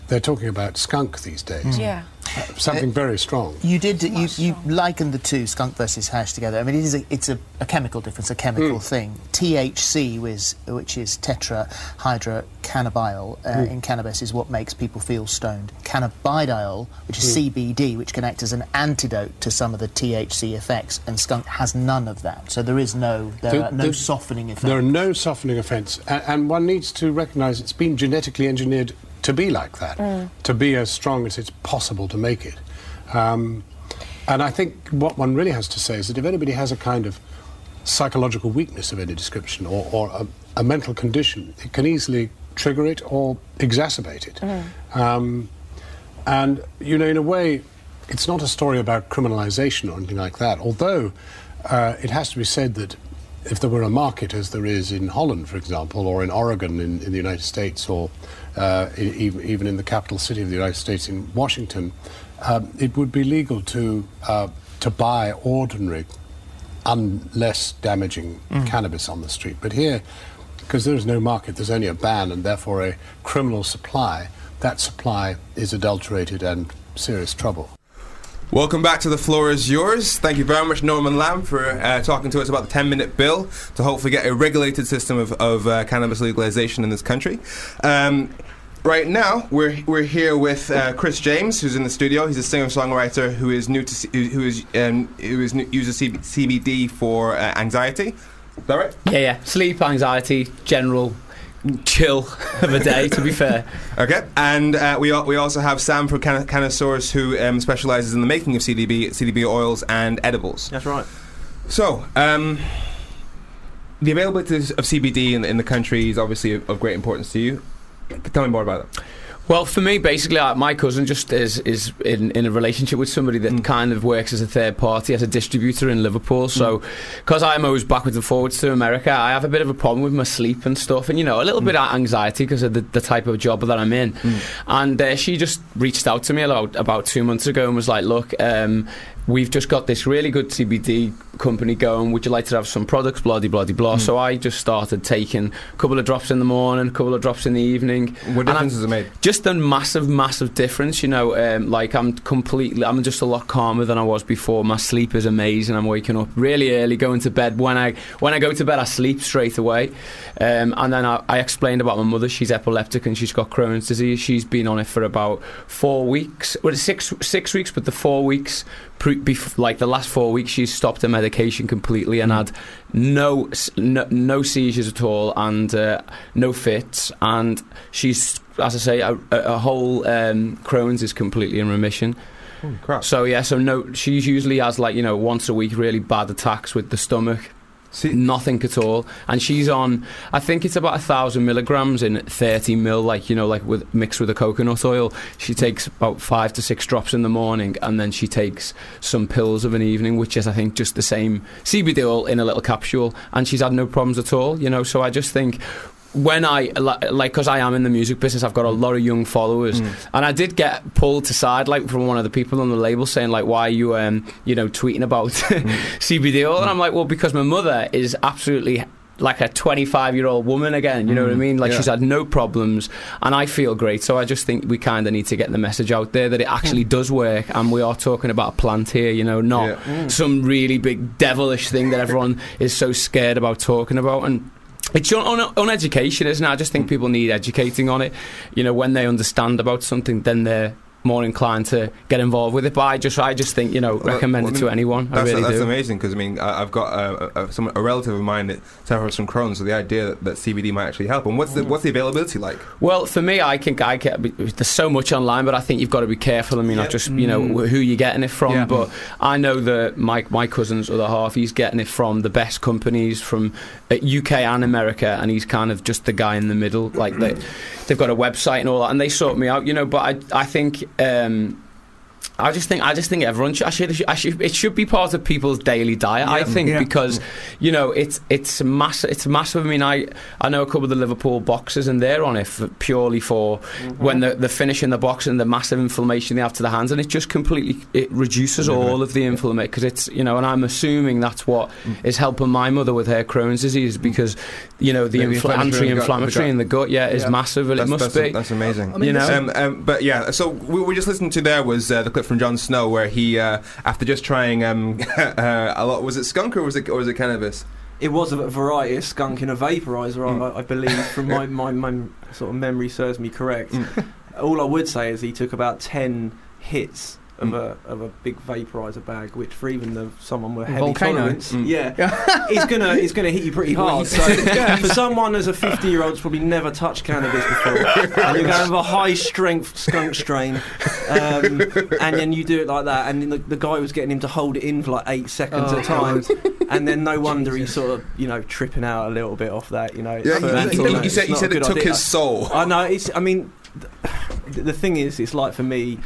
they're talking about skunk these days. Yeah. Uh, something very strong. You did. You, you likened the two, skunk versus hash, together. I mean, it is a, it's a, a chemical difference, a chemical thing. THC, was, which is tetrahydrocannabinol uh, Mm. in cannabis, is what makes people feel stoned. Cannabidiol, which is Mm. CBD, which can act as an antidote to some of the THC effects, and skunk has none of that. So there is no, there are no there- softening effects. There are no softening effects, and, and one needs to recognise it's been genetically engineered to be like that, Mm. to be as strong as it's possible to make it. Um, and I think what one really has to say is that if anybody has a kind of psychological weakness of any description or, or a, a mental condition, it can easily trigger it or exacerbate it. Um, and, you know, in a way, it's not a story about criminalisation or anything like that, although uh, it has to be said that if there were a market, as there is in Holland, for example, or in Oregon in, in the United States, or uh, in, even, even in the capital city of the United States, in Washington, um, it would be legal to, uh, to buy ordinary, un- less damaging Mm. cannabis on the street. But here, because there is no market, there's only a ban and therefore a criminal supply, that supply is adulterated and serious trouble. Welcome back to The Floor is Yours. Thank you very much, Norman Lamb, for uh, talking to us about the 10 minute bill to hopefully get a regulated system of, of uh, cannabis legalization in this country. Um, right now, we're, we're here with uh, Kris James, who's in the studio. He's a singer songwriter who is new to who is um, who is new, uses CB- CBD for uh, anxiety. Is that right? Yeah, yeah. Sleep, anxiety, general chill of a day, to be fair. Okay, and uh, we al- we also have Sam from Can- Cannasseurs who um, specializes in the making of CDB CDB oils and edibles. That's right. So, um, the availability of CBD in, in the country is obviously of, of great importance to you. Tell me more about it. Well, for me, basically, my cousin just is is in, in a relationship with somebody that kind of works as a third party, as a distributor in Liverpool. So, because I'm always backwards and forwards to America, I have a bit of a problem with my sleep and stuff, and you know, a little bit of anxiety because of the, the type of job that I'm in. And uh, she just reached out to me about about two months ago and was like, "Look, um, we've just got this really good CBD company going. Would you like to have some products? Blah blah blah blah." So I just started taking a couple of drops in the morning, a couple of drops in the evening. What difference has it made? just a massive, massive difference. You know, um, like I'm completely, I'm just a lot calmer than I was before. My sleep is amazing. I'm waking up really early, going to bed. When I when I go to bed, I sleep straight away. Um, and then I, I explained about my mother. She's epileptic and she's got Crohn's disease. She's been on it for about four weeks, well, six six weeks, but the four weeks. Pre, bef- like the last four weeks, she's stopped her medication completely and had no no, no seizures at all and uh, no fits. And she's, as I say, a, a, a whole um, Crohn's is completely in remission. crap. So yeah, so no, she usually has like you know once a week really bad attacks with the stomach. Nothing at all, and she's on. I think it's about a thousand milligrams in thirty mil, like you know, like with mixed with a coconut oil. She takes about five to six drops in the morning, and then she takes some pills of an evening, which is I think just the same CBD oil in a little capsule, and she's had no problems at all. You know, so I just think when I like because I am in the music business, I've got a lot of young followers, and I did get pulled to side like from one of the people on the label saying like, "Why are you um you know tweeting about CBD oil?" And I'm like, "Well, because my mother is absolutely." Like a 25 year old woman again, you know what I Mm, mean? Like yeah. she's had no problems, and I feel great. So I just think we kind of need to get the message out there that it actually does work, and we are talking about a plant here, you know, not Yeah. Mm. some really big devilish thing that everyone is so scared about talking about. And it's on, on, on education, isn't it? I just think people need educating on it. You know, when they understand about something, then they're more inclined to get involved with it. But I just, I just think, you know, Well, recommend well, it to anyone. I That's, really that's do. amazing because I mean I, I've got a, a, some, a relative of mine that suffers from Crohn's, so the idea that, that CBD might actually help. And what's the what's the availability like? Well, for me, I think I get there's so much online, but I think you've got to be careful. I mean, not just you know Mm. who you're getting it from, Yeah. but I know that my my cousin's other half, he's getting it from the best companies from uh, UK and America, and he's kind of just the guy in the middle. Like they, they've got a website and all that, and they sort me out, you know. But I I think. Um, I just think I just think everyone should, I should, I should it should be part of people's daily diet. I think Yeah. because you know it's it's massive. It's massive. I mean, I I know a couple of the Liverpool boxers and they're on it for, purely for when they're, they're finishing the box and the massive inflammation they have to the hands, and it just completely it reduces all of the inflammation because it's you know, and I'm assuming that's what is helping my mother with her Crohn's disease because you know the Maybe infl- inflammatory in the gut- anti-inflammatory in the gut, yeah, is Yeah. massive. Well, it That's- must that's, be. That's amazing. you know, um, um, but yeah. So we, we just listened to there was uh, the clip from Jon Snow where he, uh, after just trying um, uh, a lot, was it skunk or was it or was it cannabis? It was a variety of skunk in a vaporizer, I, I believe, from my, my, my sort of memory serves me correct. All I would say is he took about 10 hits of a of a big vaporizer bag, which for even the someone with heavy Volcano. tolerance, Mm. yeah, it's gonna it's gonna hit you pretty hard. So for someone as a 50 year old who's probably never touched cannabis before, and you're going with a high strength skunk strain, um, and then you do it like that, and the, the guy was getting him to hold it in for like eight seconds Oh, at a time, and then no wonder he's sort of you know tripping out a little bit off that. You know, it's Yeah, for- you- you you- know, you said- it's you said it took idea. his soul. I know. It's. I mean, th- the thing is, it's like for me,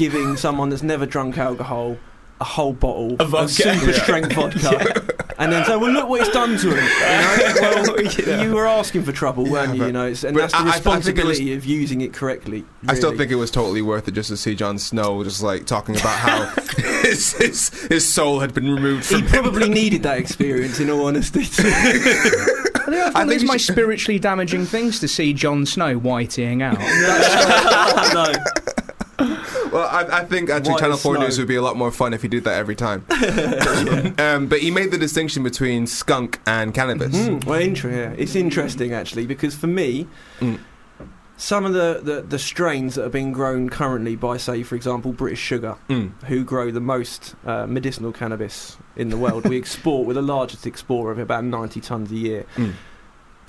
giving someone that's never drunk alcohol a whole bottle of, vodka. super Yeah. strength vodka. And then say, well, look what it's done to him. You, know? well, you were asking for trouble, weren't you? You know, it's, and that's the it was- responsibility of using it correctly. I still think it was totally worth it just to see Jon Snow just like talking about how his, his his soul had been removed he from him. probably needed that experience. In all honesty, I think I find think those you my should- spiritually damaging things to see Jon Snow whiting out. no. Well, I, I think actually Channel 4 snow. News would be a lot more fun if he did that every time. um, but he made the distinction between skunk and cannabis. Mm, well, inter- yeah. it's interesting actually because for me, Mm. some of the, the, the strains that are being grown currently by, say, for example, British Sugar, Mm. who grow the most uh, medicinal cannabis in the world, we export. We're the largest exporter of about 90 tons a year. Mm.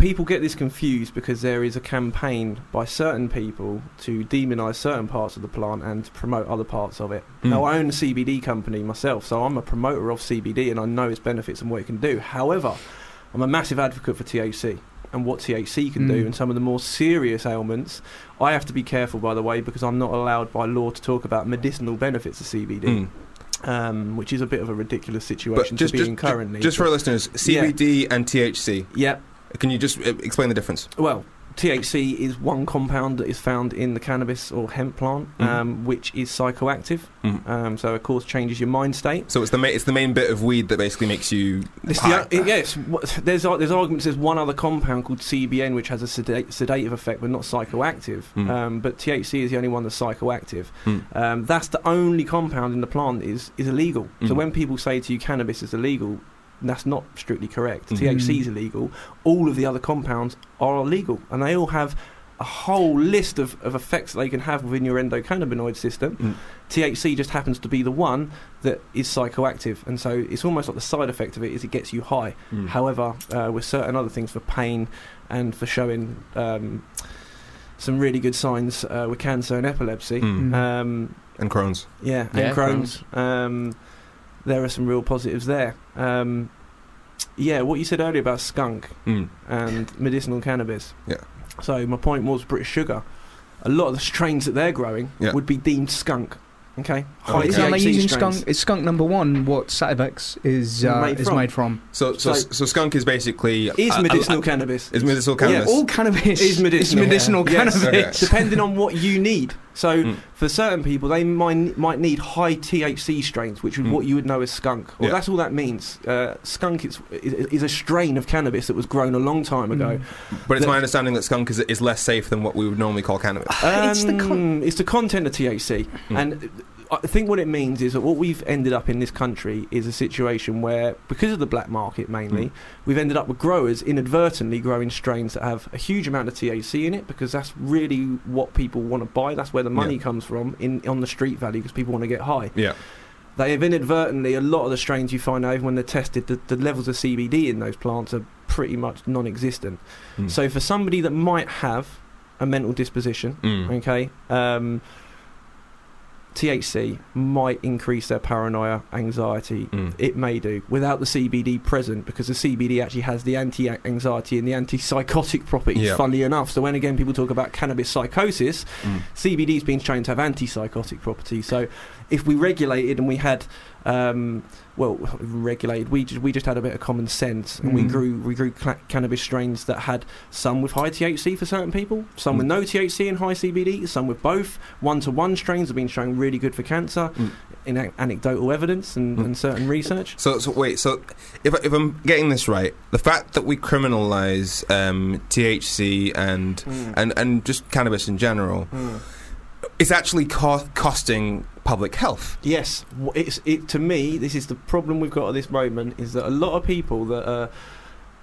People get this confused because there is a campaign by certain people to demonise certain parts of the plant and promote other parts of it. Mm. Now, I own a CBD company myself, so I'm a promoter of CBD and I know its benefits and what it can do. However, I'm a massive advocate for THC and what THC can do Mm. and some of the more serious ailments. I have to be careful, by the way, because I'm not allowed by law to talk about medicinal benefits of CBD. Mm. Um, which is a bit of a ridiculous But situation just, to be just, in currently. just for our listeners, Yeah. CBD and THC. Yep. Can you just uh, explain the difference? Well, THC is one compound that is found in the cannabis or hemp plant, Mhm. um, which is psychoactive. Mhm. Um, so, of course, changes your mind state. So it's the ma- it's the main bit of weed that basically makes you It's the, yes, there's there's arguments. There's one other compound called CBN which has a seda- sedative effect, but not psychoactive. Mm. Um, but THC is the only one that's psychoactive. Mm. Um, that's the only compound in the plant that is is illegal. So Mm. when people say to you cannabis is illegal, that's not strictly correct. Mm. THC is illegal. All of the other compounds are illegal, and they all have a whole list of, of effects they can have within your endocannabinoid system. Mm. THC just happens to be the one that is psychoactive, and so it's almost like the side effect of it is it gets you high. Mm. However, uh, with certain other things for pain and for showing um, some really good signs uh, with cancer and epilepsy, Mm. um, and Crohn's. yeah, and Yeah, Crohn's, um, there are some real positives there. Um, yeah, what you said earlier about skunk Mm. and medicinal cannabis. Yeah. So my point was British Sugar. A lot of the strains that they're growing Yeah. would be deemed skunk. Okay, Oh, high okay. Is that like using strains. skunk? Is skunk number one what Sativex is uh, Made is from. made from? So, so, So- so, skunk is basically Is uh, medicinal uh, cannabis. is medicinal cannabis. Yeah, All cannabis is medicinal. Is medicinal yeah. cannabis. Yes. Depending on what you need. So Mm. for certain people, they might might need high THC strains, which is Mm. what you would know as skunk. Well, Yeah. that's all that means. Uh, skunk is, is is a strain of cannabis that was grown a long time ago. but it's the- my understanding that skunk is, is less safe than what we would normally call cannabis. it's the con- it's the content of THC, Mm. and I think what it means is that what we've ended up in this country is a situation where, because of the black market mainly, Mm. we've ended up with growers inadvertently growing strains that have a huge amount of THC in it because that's really what people want to buy. That's where the money Yeah. comes from in on the street value because people want to get high. Yeah. They have inadvertently a lot of the strains you find out even when they're tested, the, the levels of CBD in those plants are pretty much non-existent. Mm. So for somebody that might have a mental disposition, Mm. okay, um, THC might increase their paranoia, anxiety. Mm. It may do without the CBD present because the CBD actually has the anti-anxiety and the anti-psychotic properties. Yeah. Funnily enough, so when again people talk about cannabis psychosis, Mm. CBD's been shown to have anti-psychotic properties. So if we regulated and we had. Um, well, regulated. We just, we just had a bit of common sense, and we Mm. grew we grew cla cannabis strains that had some with high THC for certain people, some with no THC and high CBD, some with both. One to one strains have been shown really good for cancer, in a- anecdotal evidence and, and certain research. So, so wait. So, if, if I'm getting this right, the fact that we criminalise um, THC and Mm. and and just cannabis in general, Mm. is actually co- costing public health. Yes, it's it to me. This is the problem we've got at this moment is that a lot of people that are.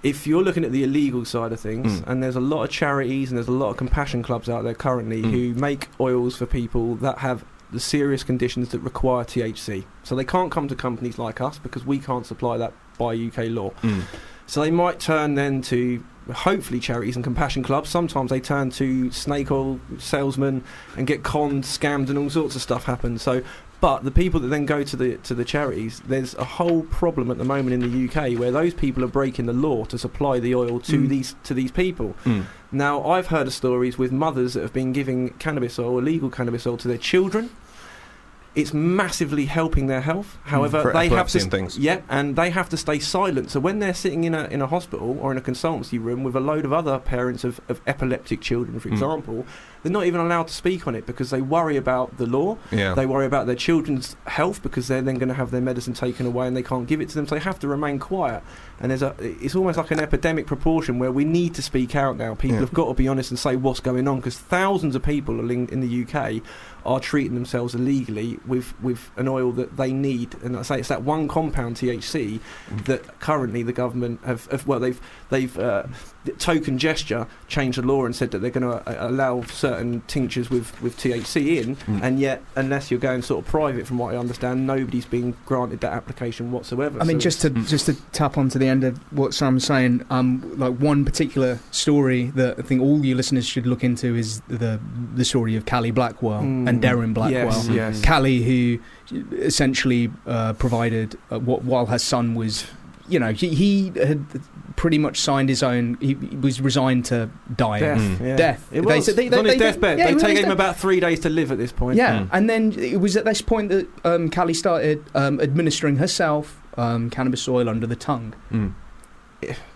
If you're looking at the illegal side of things, Mm. and there's a lot of charities and there's a lot of compassion clubs out there currently Mm. who make oils for people that have the serious conditions that require THC. So they can't come to companies like us because we can't supply that by UK law. Mm. So they might turn then to hopefully charities and compassion clubs. Sometimes they turn to snake oil salesmen and get conned, scammed, and all sorts of stuff happens. So, but the people that then go to the to the charities, there's a whole problem at the moment in the UK where those people are breaking the law to supply the oil to Mm. these to these people. Mm. Now, I've heard of stories with mothers that have been giving cannabis oil, illegal cannabis oil, to their children. It's massively helping their health. However, Mm, For they have to things. yeah, and they have to stay silent. So when they're sitting in a in a hospital or in a consultancy room with a load of other parents of, of epileptic children, for Mm. They're not even allowed to speak on it because they worry about the law. Yeah. They worry about their children's health because they're then going to have their medicine taken away and they can't give it to them. So they have to remain quiet. And there's a it's almost like an epidemic proportion where we need to speak out now. People Yeah. have got to be honest and say what's going on because thousands of people in, in the UK are treating themselves illegally with, with an oil that they need. And I say it's that one compound THC that currently the government have, have well they've they've uh, token gesture changed the law and said that they're going to uh, allow certain tinctures with, with THC in, Mm. and yet unless you're going sort of private, from what I understand, nobody's been granted that application whatsoever. I mean, So just to it's- just to tap onto the end of what Sam's saying, um, like one particular story that I think all your listeners should look into is the the story of Callie Blackwell Mm. and Deryn Blackwell. Yes, yes. Callie, who essentially uh, provided uh, what while her son was, you know, he, he had pretty much signed his own. He, he was resigned to dying, Death, Mm. yeah. death. It They was. said they- He was on they- his they- deathbed. yeah, they was take him death- about three days to live at this point. Yeah, Mm. and then it was at this point that um, Callie started um, administering herself um, cannabis oil under the tongue. Mm.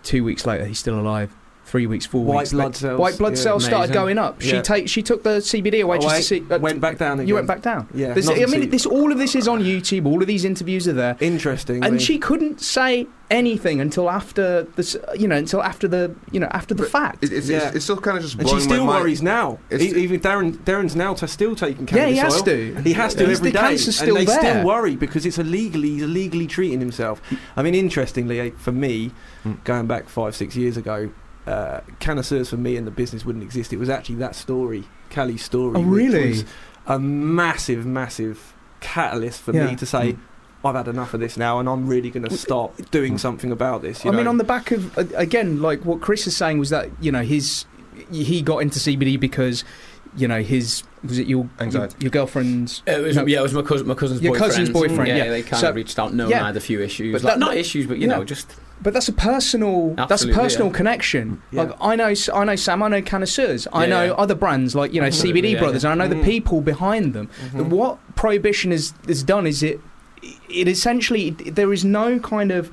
Two weeks later, he's still alive. Three weeks, four White weeks. blood cells, White blood yeah. cells started going up. She Yeah. take she took the CBD away just Away, to see. uh, went back down again. You went back down. Yeah, This, I mean, this all of this is on YouTube. All of these interviews are there, Interesting. and she couldn't say anything until after this. You know, until after the you know after the fact. It, it's, Yeah. it's, it's still kind of just And she still my mind. worries now. It's- Even Deryn, Deryn's now t- still taking Yeah, cannabis he has oil. to. He has to He's- every the day, cancer's still and they there. still worry because it's illegally. He's illegally treating himself. I mean, interestingly, eh, for me, Mm. going back five, six years ago, uh, Cannasseurs for me and the business wouldn't exist. It was actually that story, Callie's story. Oh, which really? was a massive, massive catalyst for Yeah. me to say. Mm. I've had enough of this now, and I'm really going to stop doing something about this. You I mean, on the back of uh, again, like what Kris is saying was that you know his he got into CBD because you know his was it your Anxiety. your, your girlfriend's It was, No. yeah, it was my cousin, my cousin's Your boyfriend. cousin's boyfriend, yeah. they kind So- of reached out, knowing yeah. I had a few issues, But like, that- not issues, but you yeah. know, just But that's a personal. that's a personal yeah. connection. Yeah. Like I know, I know Sam. I know Cannasseurs. I Yeah, know yeah. other brands like you know Absolutely, CBD yeah, Brothers. yeah. And I know Mm. the people behind them. Mhm. What prohibition has has done is it. It essentially there is no kind of.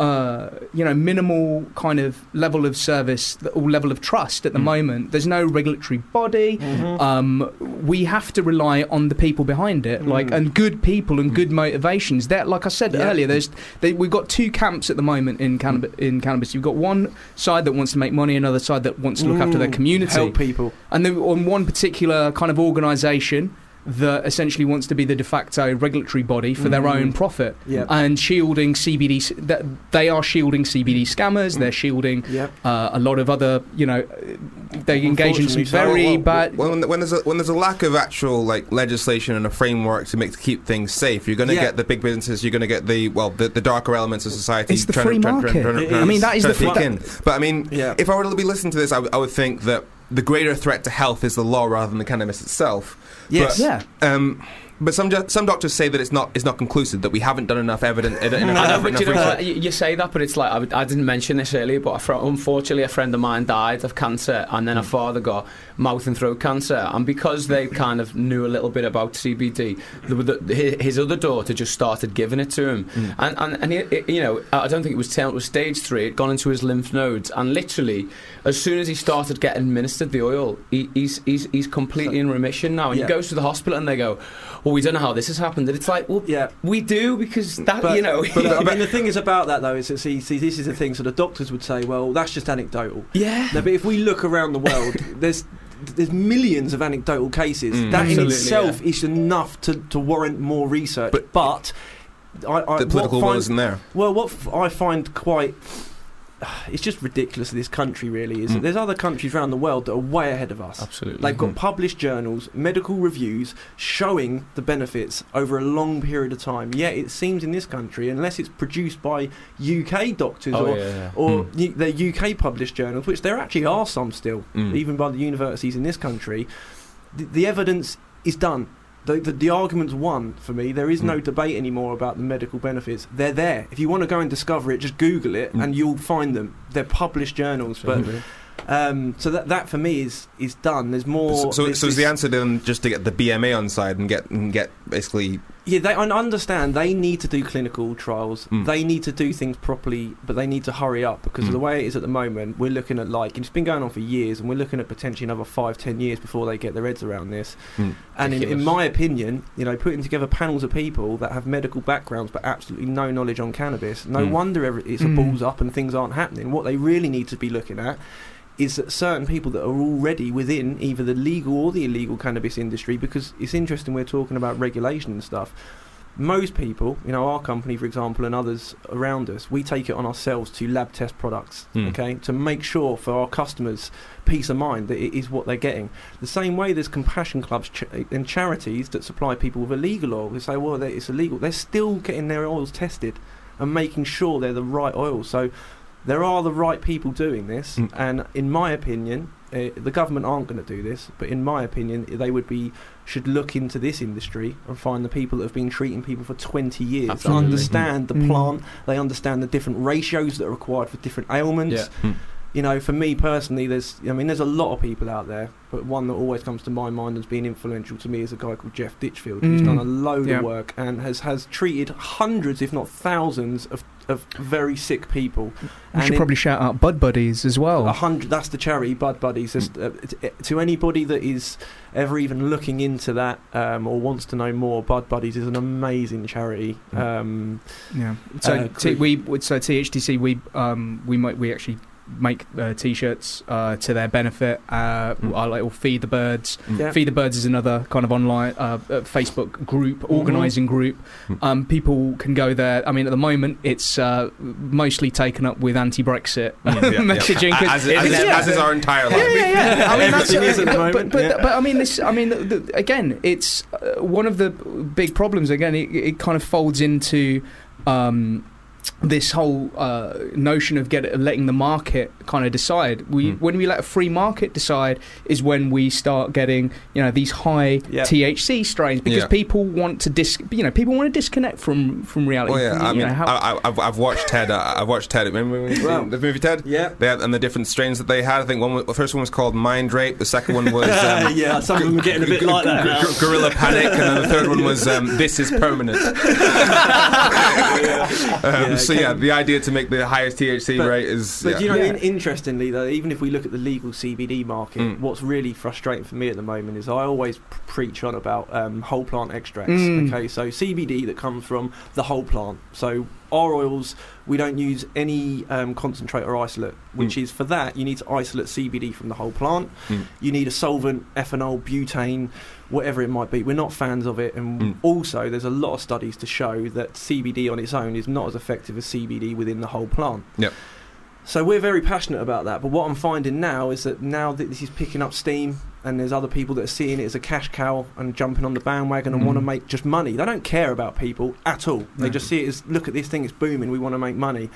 Uh, you know, minimal kind of level of service or level of trust at the Mm. moment. There's no regulatory body. Mhm. Um, we have to rely on the people behind it, like Mm. and good people and good motivations. That, like I said Yeah. earlier, there's they, we've got two camps at the moment in cannabis. In cannabis, you've got one side that wants to make money, another side that wants to look after their Mm, community, help people. and then on one particular kind of organisation that essentially wants to be the de facto regulatory body for their Mhm. own profit Yep. and shielding CBD. That they are shielding CBD scammers. They're shielding Yep. uh, a lot of other. You know, they engage in some very Well, bad. When, when there's a when there's a lack of actual like legislation and a framework to make to keep things safe, you're going to Yeah. get the big businesses. You're going to get the well the, the darker elements of society. It's the trying free to, market. trying- trying- It trying- I mean, that is the peek in. But I mean, Yeah. if I were to be listening to this, I, would- I would think that the greater threat to health is the law rather than the cannabis itself. Yes. But, Yeah. Um, But some ju- some doctors say that it's not it's not conclusive that we haven't done enough evidence. Uh, I know, but you, know, you say that, but it's like I, would- I didn't mention this earlier, but fr- unfortunately, a friend of mine died of cancer, and then a hmm. father got mouth and throat cancer, and because they hmm. kind of knew a little bit about CBD, the, the, his, his other daughter just started giving it to him, hmm. and and, and it, it- you know, I don't think it was ten, it was stage three. It gone into his lymph nodes, and literally, as soon as he started getting administered the oil, he, he's he's he's completely in remission now, and Yeah. he goes to the hospital, and they go, "Well, we don't know how this has happened," and it's like, well, yeah, we do because that But, you know, but I mean, the thing is about that though is that see, see, this is the thing. So the doctors would say, well, that's just anecdotal. Yeah. No, but if we look around the world, there's there's millions of anecdotal cases. Mm. That in Absolutely, itself is enough to, to warrant more research. But, I, I, the political what will find- isn't there. Well, what f- I find quite it's just ridiculous. This country really is. Mm. There's other countries around the world that are way ahead of us. Absolutely. They've got Mm. published journals, medical reviews showing the benefits over a long period of time. Yet it seems in this country, unless it's produced by UK doctors Oh, or, yeah, yeah. or Mm. They're UK published journals, which there actually are some still, Mm. even by the universities in this country, the, the evidence is done. The, the, the argument's won for me. There is no Mm. debate anymore about the medical benefits. They're there. If you want to go and discover it, just Google it Mm. and you'll find them. They're published journals. But um, so that that for me is is done. There's more. So, so, so is the answer then just to get the BMA on side and get and get basically Yeah, they I understand they need to do clinical trials. Mm. They need to do things properly, but they need to hurry up because of Mm. the way it is at the moment. We're looking at like it's been going on for years, and we're looking at potentially another five, ten years before they get their heads around this. Mm. And in, in my opinion, you know, putting together panels of people that have medical backgrounds but absolutely no knowledge on cannabis, no Mm. wonder every, it's a Mm. balls up and things aren't happening. What they really need to be looking at is that certain people that are already within either the legal or the illegal cannabis industry, because it's interesting we're talking about regulation and stuff. Most people, you know, our company, for example, and others around us, we take it on ourselves to lab test products, Hmm. okay, to make sure for our customers peace of mind that it is what they're getting. The same way there's compassion clubs ch- and charities that supply people with illegal oil. They say, well, it's illegal. They're still getting their oils tested and making sure they're the right oil. So there are the right people doing this, Mm. and in my opinion, uh, the government aren't going to do this. But in my opinion, they would be should look into this industry and find the people that have been treating people for 20 years, that Absolutely. understand the Mm. plant, they understand the different ratios that are required for different ailments. Yeah. Mm. You know, for me personally, there's I mean, there's a lot of people out there, but one that always comes to my mind as being influential to me is a guy called Jeff Ditchfield, who's Mm. done a load Yeah. of work and has has treated hundreds, if not thousands, of of very sick people. We And should probably shout out Bud Buddies as well. a hundred. That's the charity, Bud Buddies. Just, uh, to anybody that is ever even looking into that um, or wants to know more, Bud Buddies is an amazing charity. Um, Yeah. So Uh, t- we so THTC we um we might we actually make uh, t-shirts uh, to their benefit. Uh, Mm. I like or feed the birds. yeah. Feed the Birds is another kind of online uh, uh, Facebook group, Mhm. organising group. Mm. Um, people can go there. I mean, at the moment, it's uh, mostly taken up with anti-Brexit Mm, yeah, yeah. messaging. 'cause as, as, it's- as, yeah. as is our entire life. Yeah, yeah, yeah. I mean, that's Everything is at the but, moment, But, but, yeah. but I mean, this. I mean, the, the, again, it's uh, one of the big problems. Again, it, it kind of folds into. Um, this whole uh, notion of get letting the market kind of decide. We Mm. when we let a free market decide is when we start getting you know these high Yeah. THC strains because Yeah. people want to dis you know people want to disconnect from from reality. Well, yeah, from, I you mean, know, how- I, I, I've, I've watched Ted. Uh, I've watched Ted. Remember when you the movie Ted? Yeah. They had, and the different strains that they had. I think one, was, the first one was called Mind Rape. The second one was um, yeah, some of them are getting a bit like that. now. G- Gorilla Panic, and then the third one was um, This Is Permanent. um, so yeah, the idea to make the highest THC But- rate is. But yeah. you know, Yeah. in, interestingly, though, even if we look at the legal CBD market, Mm. what's really frustrating for me at the moment is I always preach on about um, whole plant extracts. Mm. Okay, so CBD that comes from the whole plant. So our oils, we don't use any um, concentrate or isolate, which Mm. is for that you need to isolate CBD from the whole plant. Mm. You need a solvent, ethanol, butane, whatever it might be. We're not fans of it, and Mm. also there's a lot of studies to show that CBD on its own is not as effective as CBD within the whole plant. Yep. So we're very passionate about that. But what I'm finding now is that now that this is picking up steam, and there's other people that are seeing it as a cash cow and jumping on the bandwagon and Mm. want to make just money. They don't care about people at all. They No. just see it as look at this thing, it's booming. We want to make money.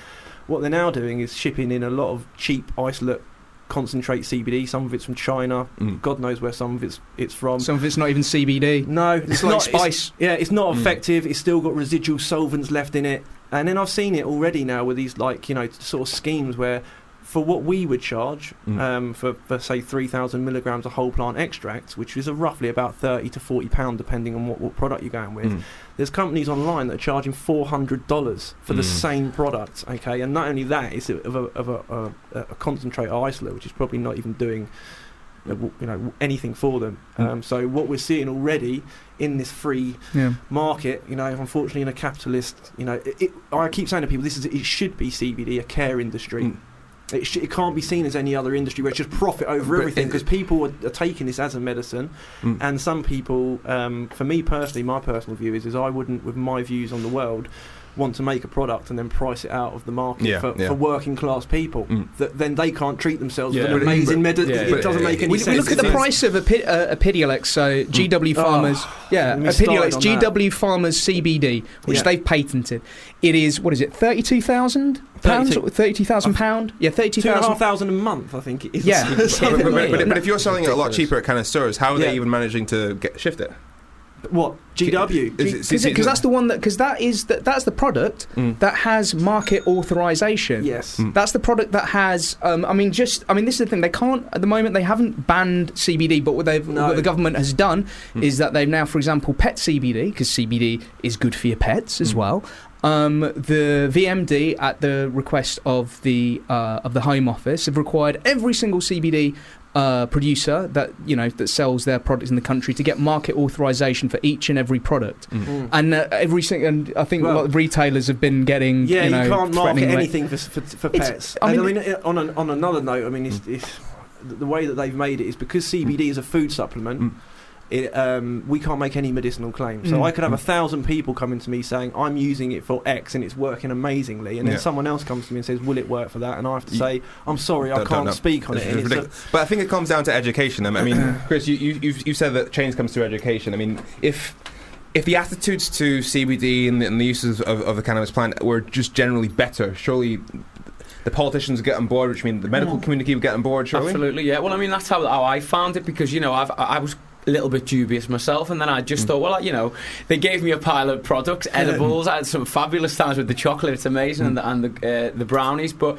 What they're now doing is shipping in a lot of cheap isolate concentrate CBD. Some of it's from China. Mm. God knows where some of it's it's from. Some of it's not even CBD. No, It's like not spice. yeah, it's not Mm. effective. It's still got residual solvents left in it. And then I've seen it already now with these like you know sort of schemes where. For what we would charge Mm. um, for, for say three thousand milligrams of whole plant extract, which is a roughly about thirty to forty pound depending on what, what product you're going with, Mm. There's companies online that are charging four hundred dollars for the Mm. same product. Okay, and not only that, it's a, of a of a, a, a concentrate isolate, which is probably not even doing uh, you know anything for them. Mm. Um, so what we're seeing already in this free Yeah. market, you know, unfortunately in a capitalist, you know, it, it, I keep saying to people, this is it should be CBD, a care industry. Mm. It, sh- it can't be seen as any other industry where it's just profit over But everything because people are, are taking this as a medicine, Mm. and some people, um, for me personally, my personal view is, is I wouldn't, with my views on the world, want to make a product and then price it out of the market Yeah, for, yeah. for working class people. Mm. That then they can't treat themselves Yeah. with an amazing medicine. yeah, it doesn't make any We, sense. we look at the price of a, pid, uh, a Epidiolex, so GW Oh, Pharma's, yeah, we a started Epidiolex on GW Pharma's CBD, which Yeah. they've patented. It is what is it, thirty-two thousand pounds, 32. thirty-two thousand pound, yeah, thirty-two Two and a half thousand. thousand a month, I think it is. Yeah. but, but- but- but if you're selling it a lot cheaper at kind of stores, how are Yeah. they even managing to get shift it? What GW? Is it- Because that's the one that because that is that that's the product Mm. that has market authorization. Yes. Mm. That's the product that has. Um, I mean, just. I mean, this is the thing. They can't at the moment. They haven't banned CBD, but what they've No. what the government has done Mm. is that they've now, for example, pet CBD because CBD is good for your pets as Mm. well. Um, the VMD, at the request of the uh, of the Home Office, have required every single CBD uh, producer that you know that sells their products in the country to get market authorization for each and every product. Mm. And uh, every single, and I think a lot of retailers have been getting. Yeah, you, you, can't market threatening rate- anything for, for, for pets. I I mean- mean, uh, on, an, on another note, I mean, it's, it's, the the way that they've made it is because CBD is a food supplement. Mm. It, um, we can't make any medicinal claims. So Mm. I could have a thousand people coming to me saying I'm using it for X and it's working amazingly, and then Yeah. someone else comes to me and says, "Will it work for that?" And I have to You- say, "I'm sorry, I Don't- don't can't speak on It's- it." It's it's a- but I think it comes down to education. I mean, Kris, you, you, you've, you said that change comes through education. I mean, if if the attitudes to CBD and the, and the uses of, of the cannabis plant were just generally better, surely the politicians would get on board, which means the medical community would get on board, surely? Absolutely, yeah. Well, I mean, that's how, how I found it because you know I've, I I was a little bit dubious myself, and then I just thought, well, you know, they gave me a pile of products, edibles. I had some fabulous times with the chocolate; it's amazing, and the, and the, uh, the brownies, but.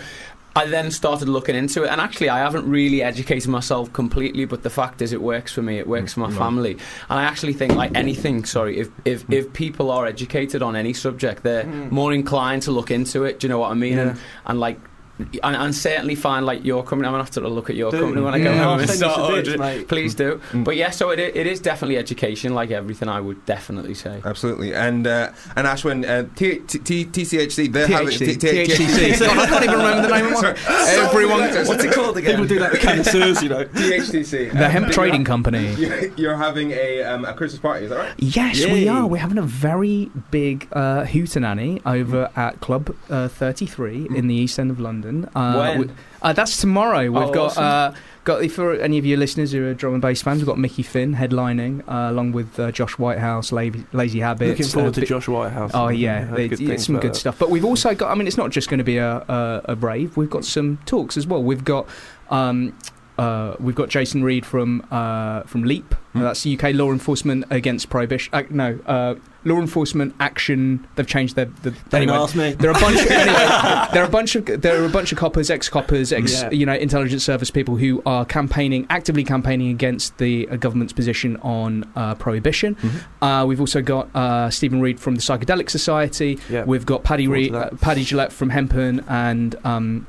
I then started looking into it, and actually, I haven't really educated myself completely. But the fact is, it works for me. It works for my Mm. family, and I actually think, like anything, sorry, if if, if people are educated on any subject, they're Mm. more inclined to look into it. Do you know what I mean? Yeah. And and like. And, and certainly find like your company. I'm gonna have to look at your Do. company when I go Yeah, home I'll and send you start some ordering. mate. Please do. Mm. But yeah, so it, it is definitely education, like everything. I would definitely say. Absolutely. And uh, and Ashwin, uh, T- T- T- TCHC, they're having THCC. I can't even remember the name of Sorry. my. Everyone. What's it called again? People do that with cancers, you know. THCC. The Hemp Um, Trading Company. You're, you're having a, um, a Christmas party, is that right? Yes, we are. We're having a very big uh, hootenanny over at Club uh, 33 in the East End of London. Uh, When? we- uh, that's tomorrow. We've Oh, got awesome. uh, got for any of your listeners who are drum and bass fans. We've got Mickey Finn headlining uh, along with uh, Josh Whitehouse, Lazy, Lazy Habits. Looking forward uh, to bi- Josh Whitehouse. Oh yeah, they- good it's some good that. stuff. But we've also got. I mean, it's not just going to be a, a a rave. We've got some talks as well. We've got. Um, uh, we've got Jason Reed from uh, from Leap. Hmm. That's UK Law Enforcement Against Prohibition. Uh, no, uh, Law Enforcement Action. They've changed their. The, Don't anyway, ask me. there are a bunch. Of, anyway, there are a bunch of there are a bunch of coppers, ex-coppers, ex Yeah. you know intelligence service people who are campaigning actively campaigning against the uh, government's position on uh, prohibition. Mm-hmm. Uh, we've also got uh, Stephen Reed from the Psychedelic Society. Yeah. We've got Paddy Reed, uh. Paddy Gillette from Hempen and. Um, and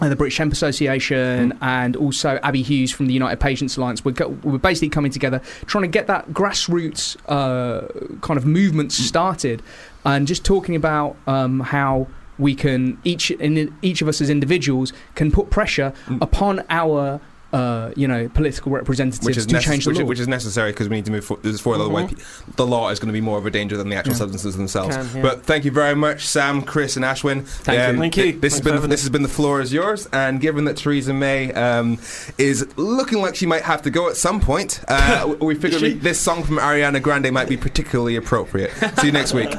the British Hemp Association, Mm. and also Abby Hughes from the United Patients Alliance. We're, go- we're basically coming together, trying to get that grassroots uh, kind of movement Mm. started, and just talking about um, how we can each in each of us as individuals can put pressure Mm. upon our uh, you know political representatives Which is, to necess- change the which, law. which is necessary because we need to move for- this forward. Otherwise, Mhm. pe- the law is going to be more of a danger than the actual Yeah. substances themselves. Can, yeah. But thank you very much, Sam, Kris, and Ashwin. Thank you. Thank you. th- This has been for this has been the floor is yours. And given that Theresa May um, is looking like she might have to go at some point, uh, we figured we, this song from Ariana Grande might be particularly appropriate. See you next week.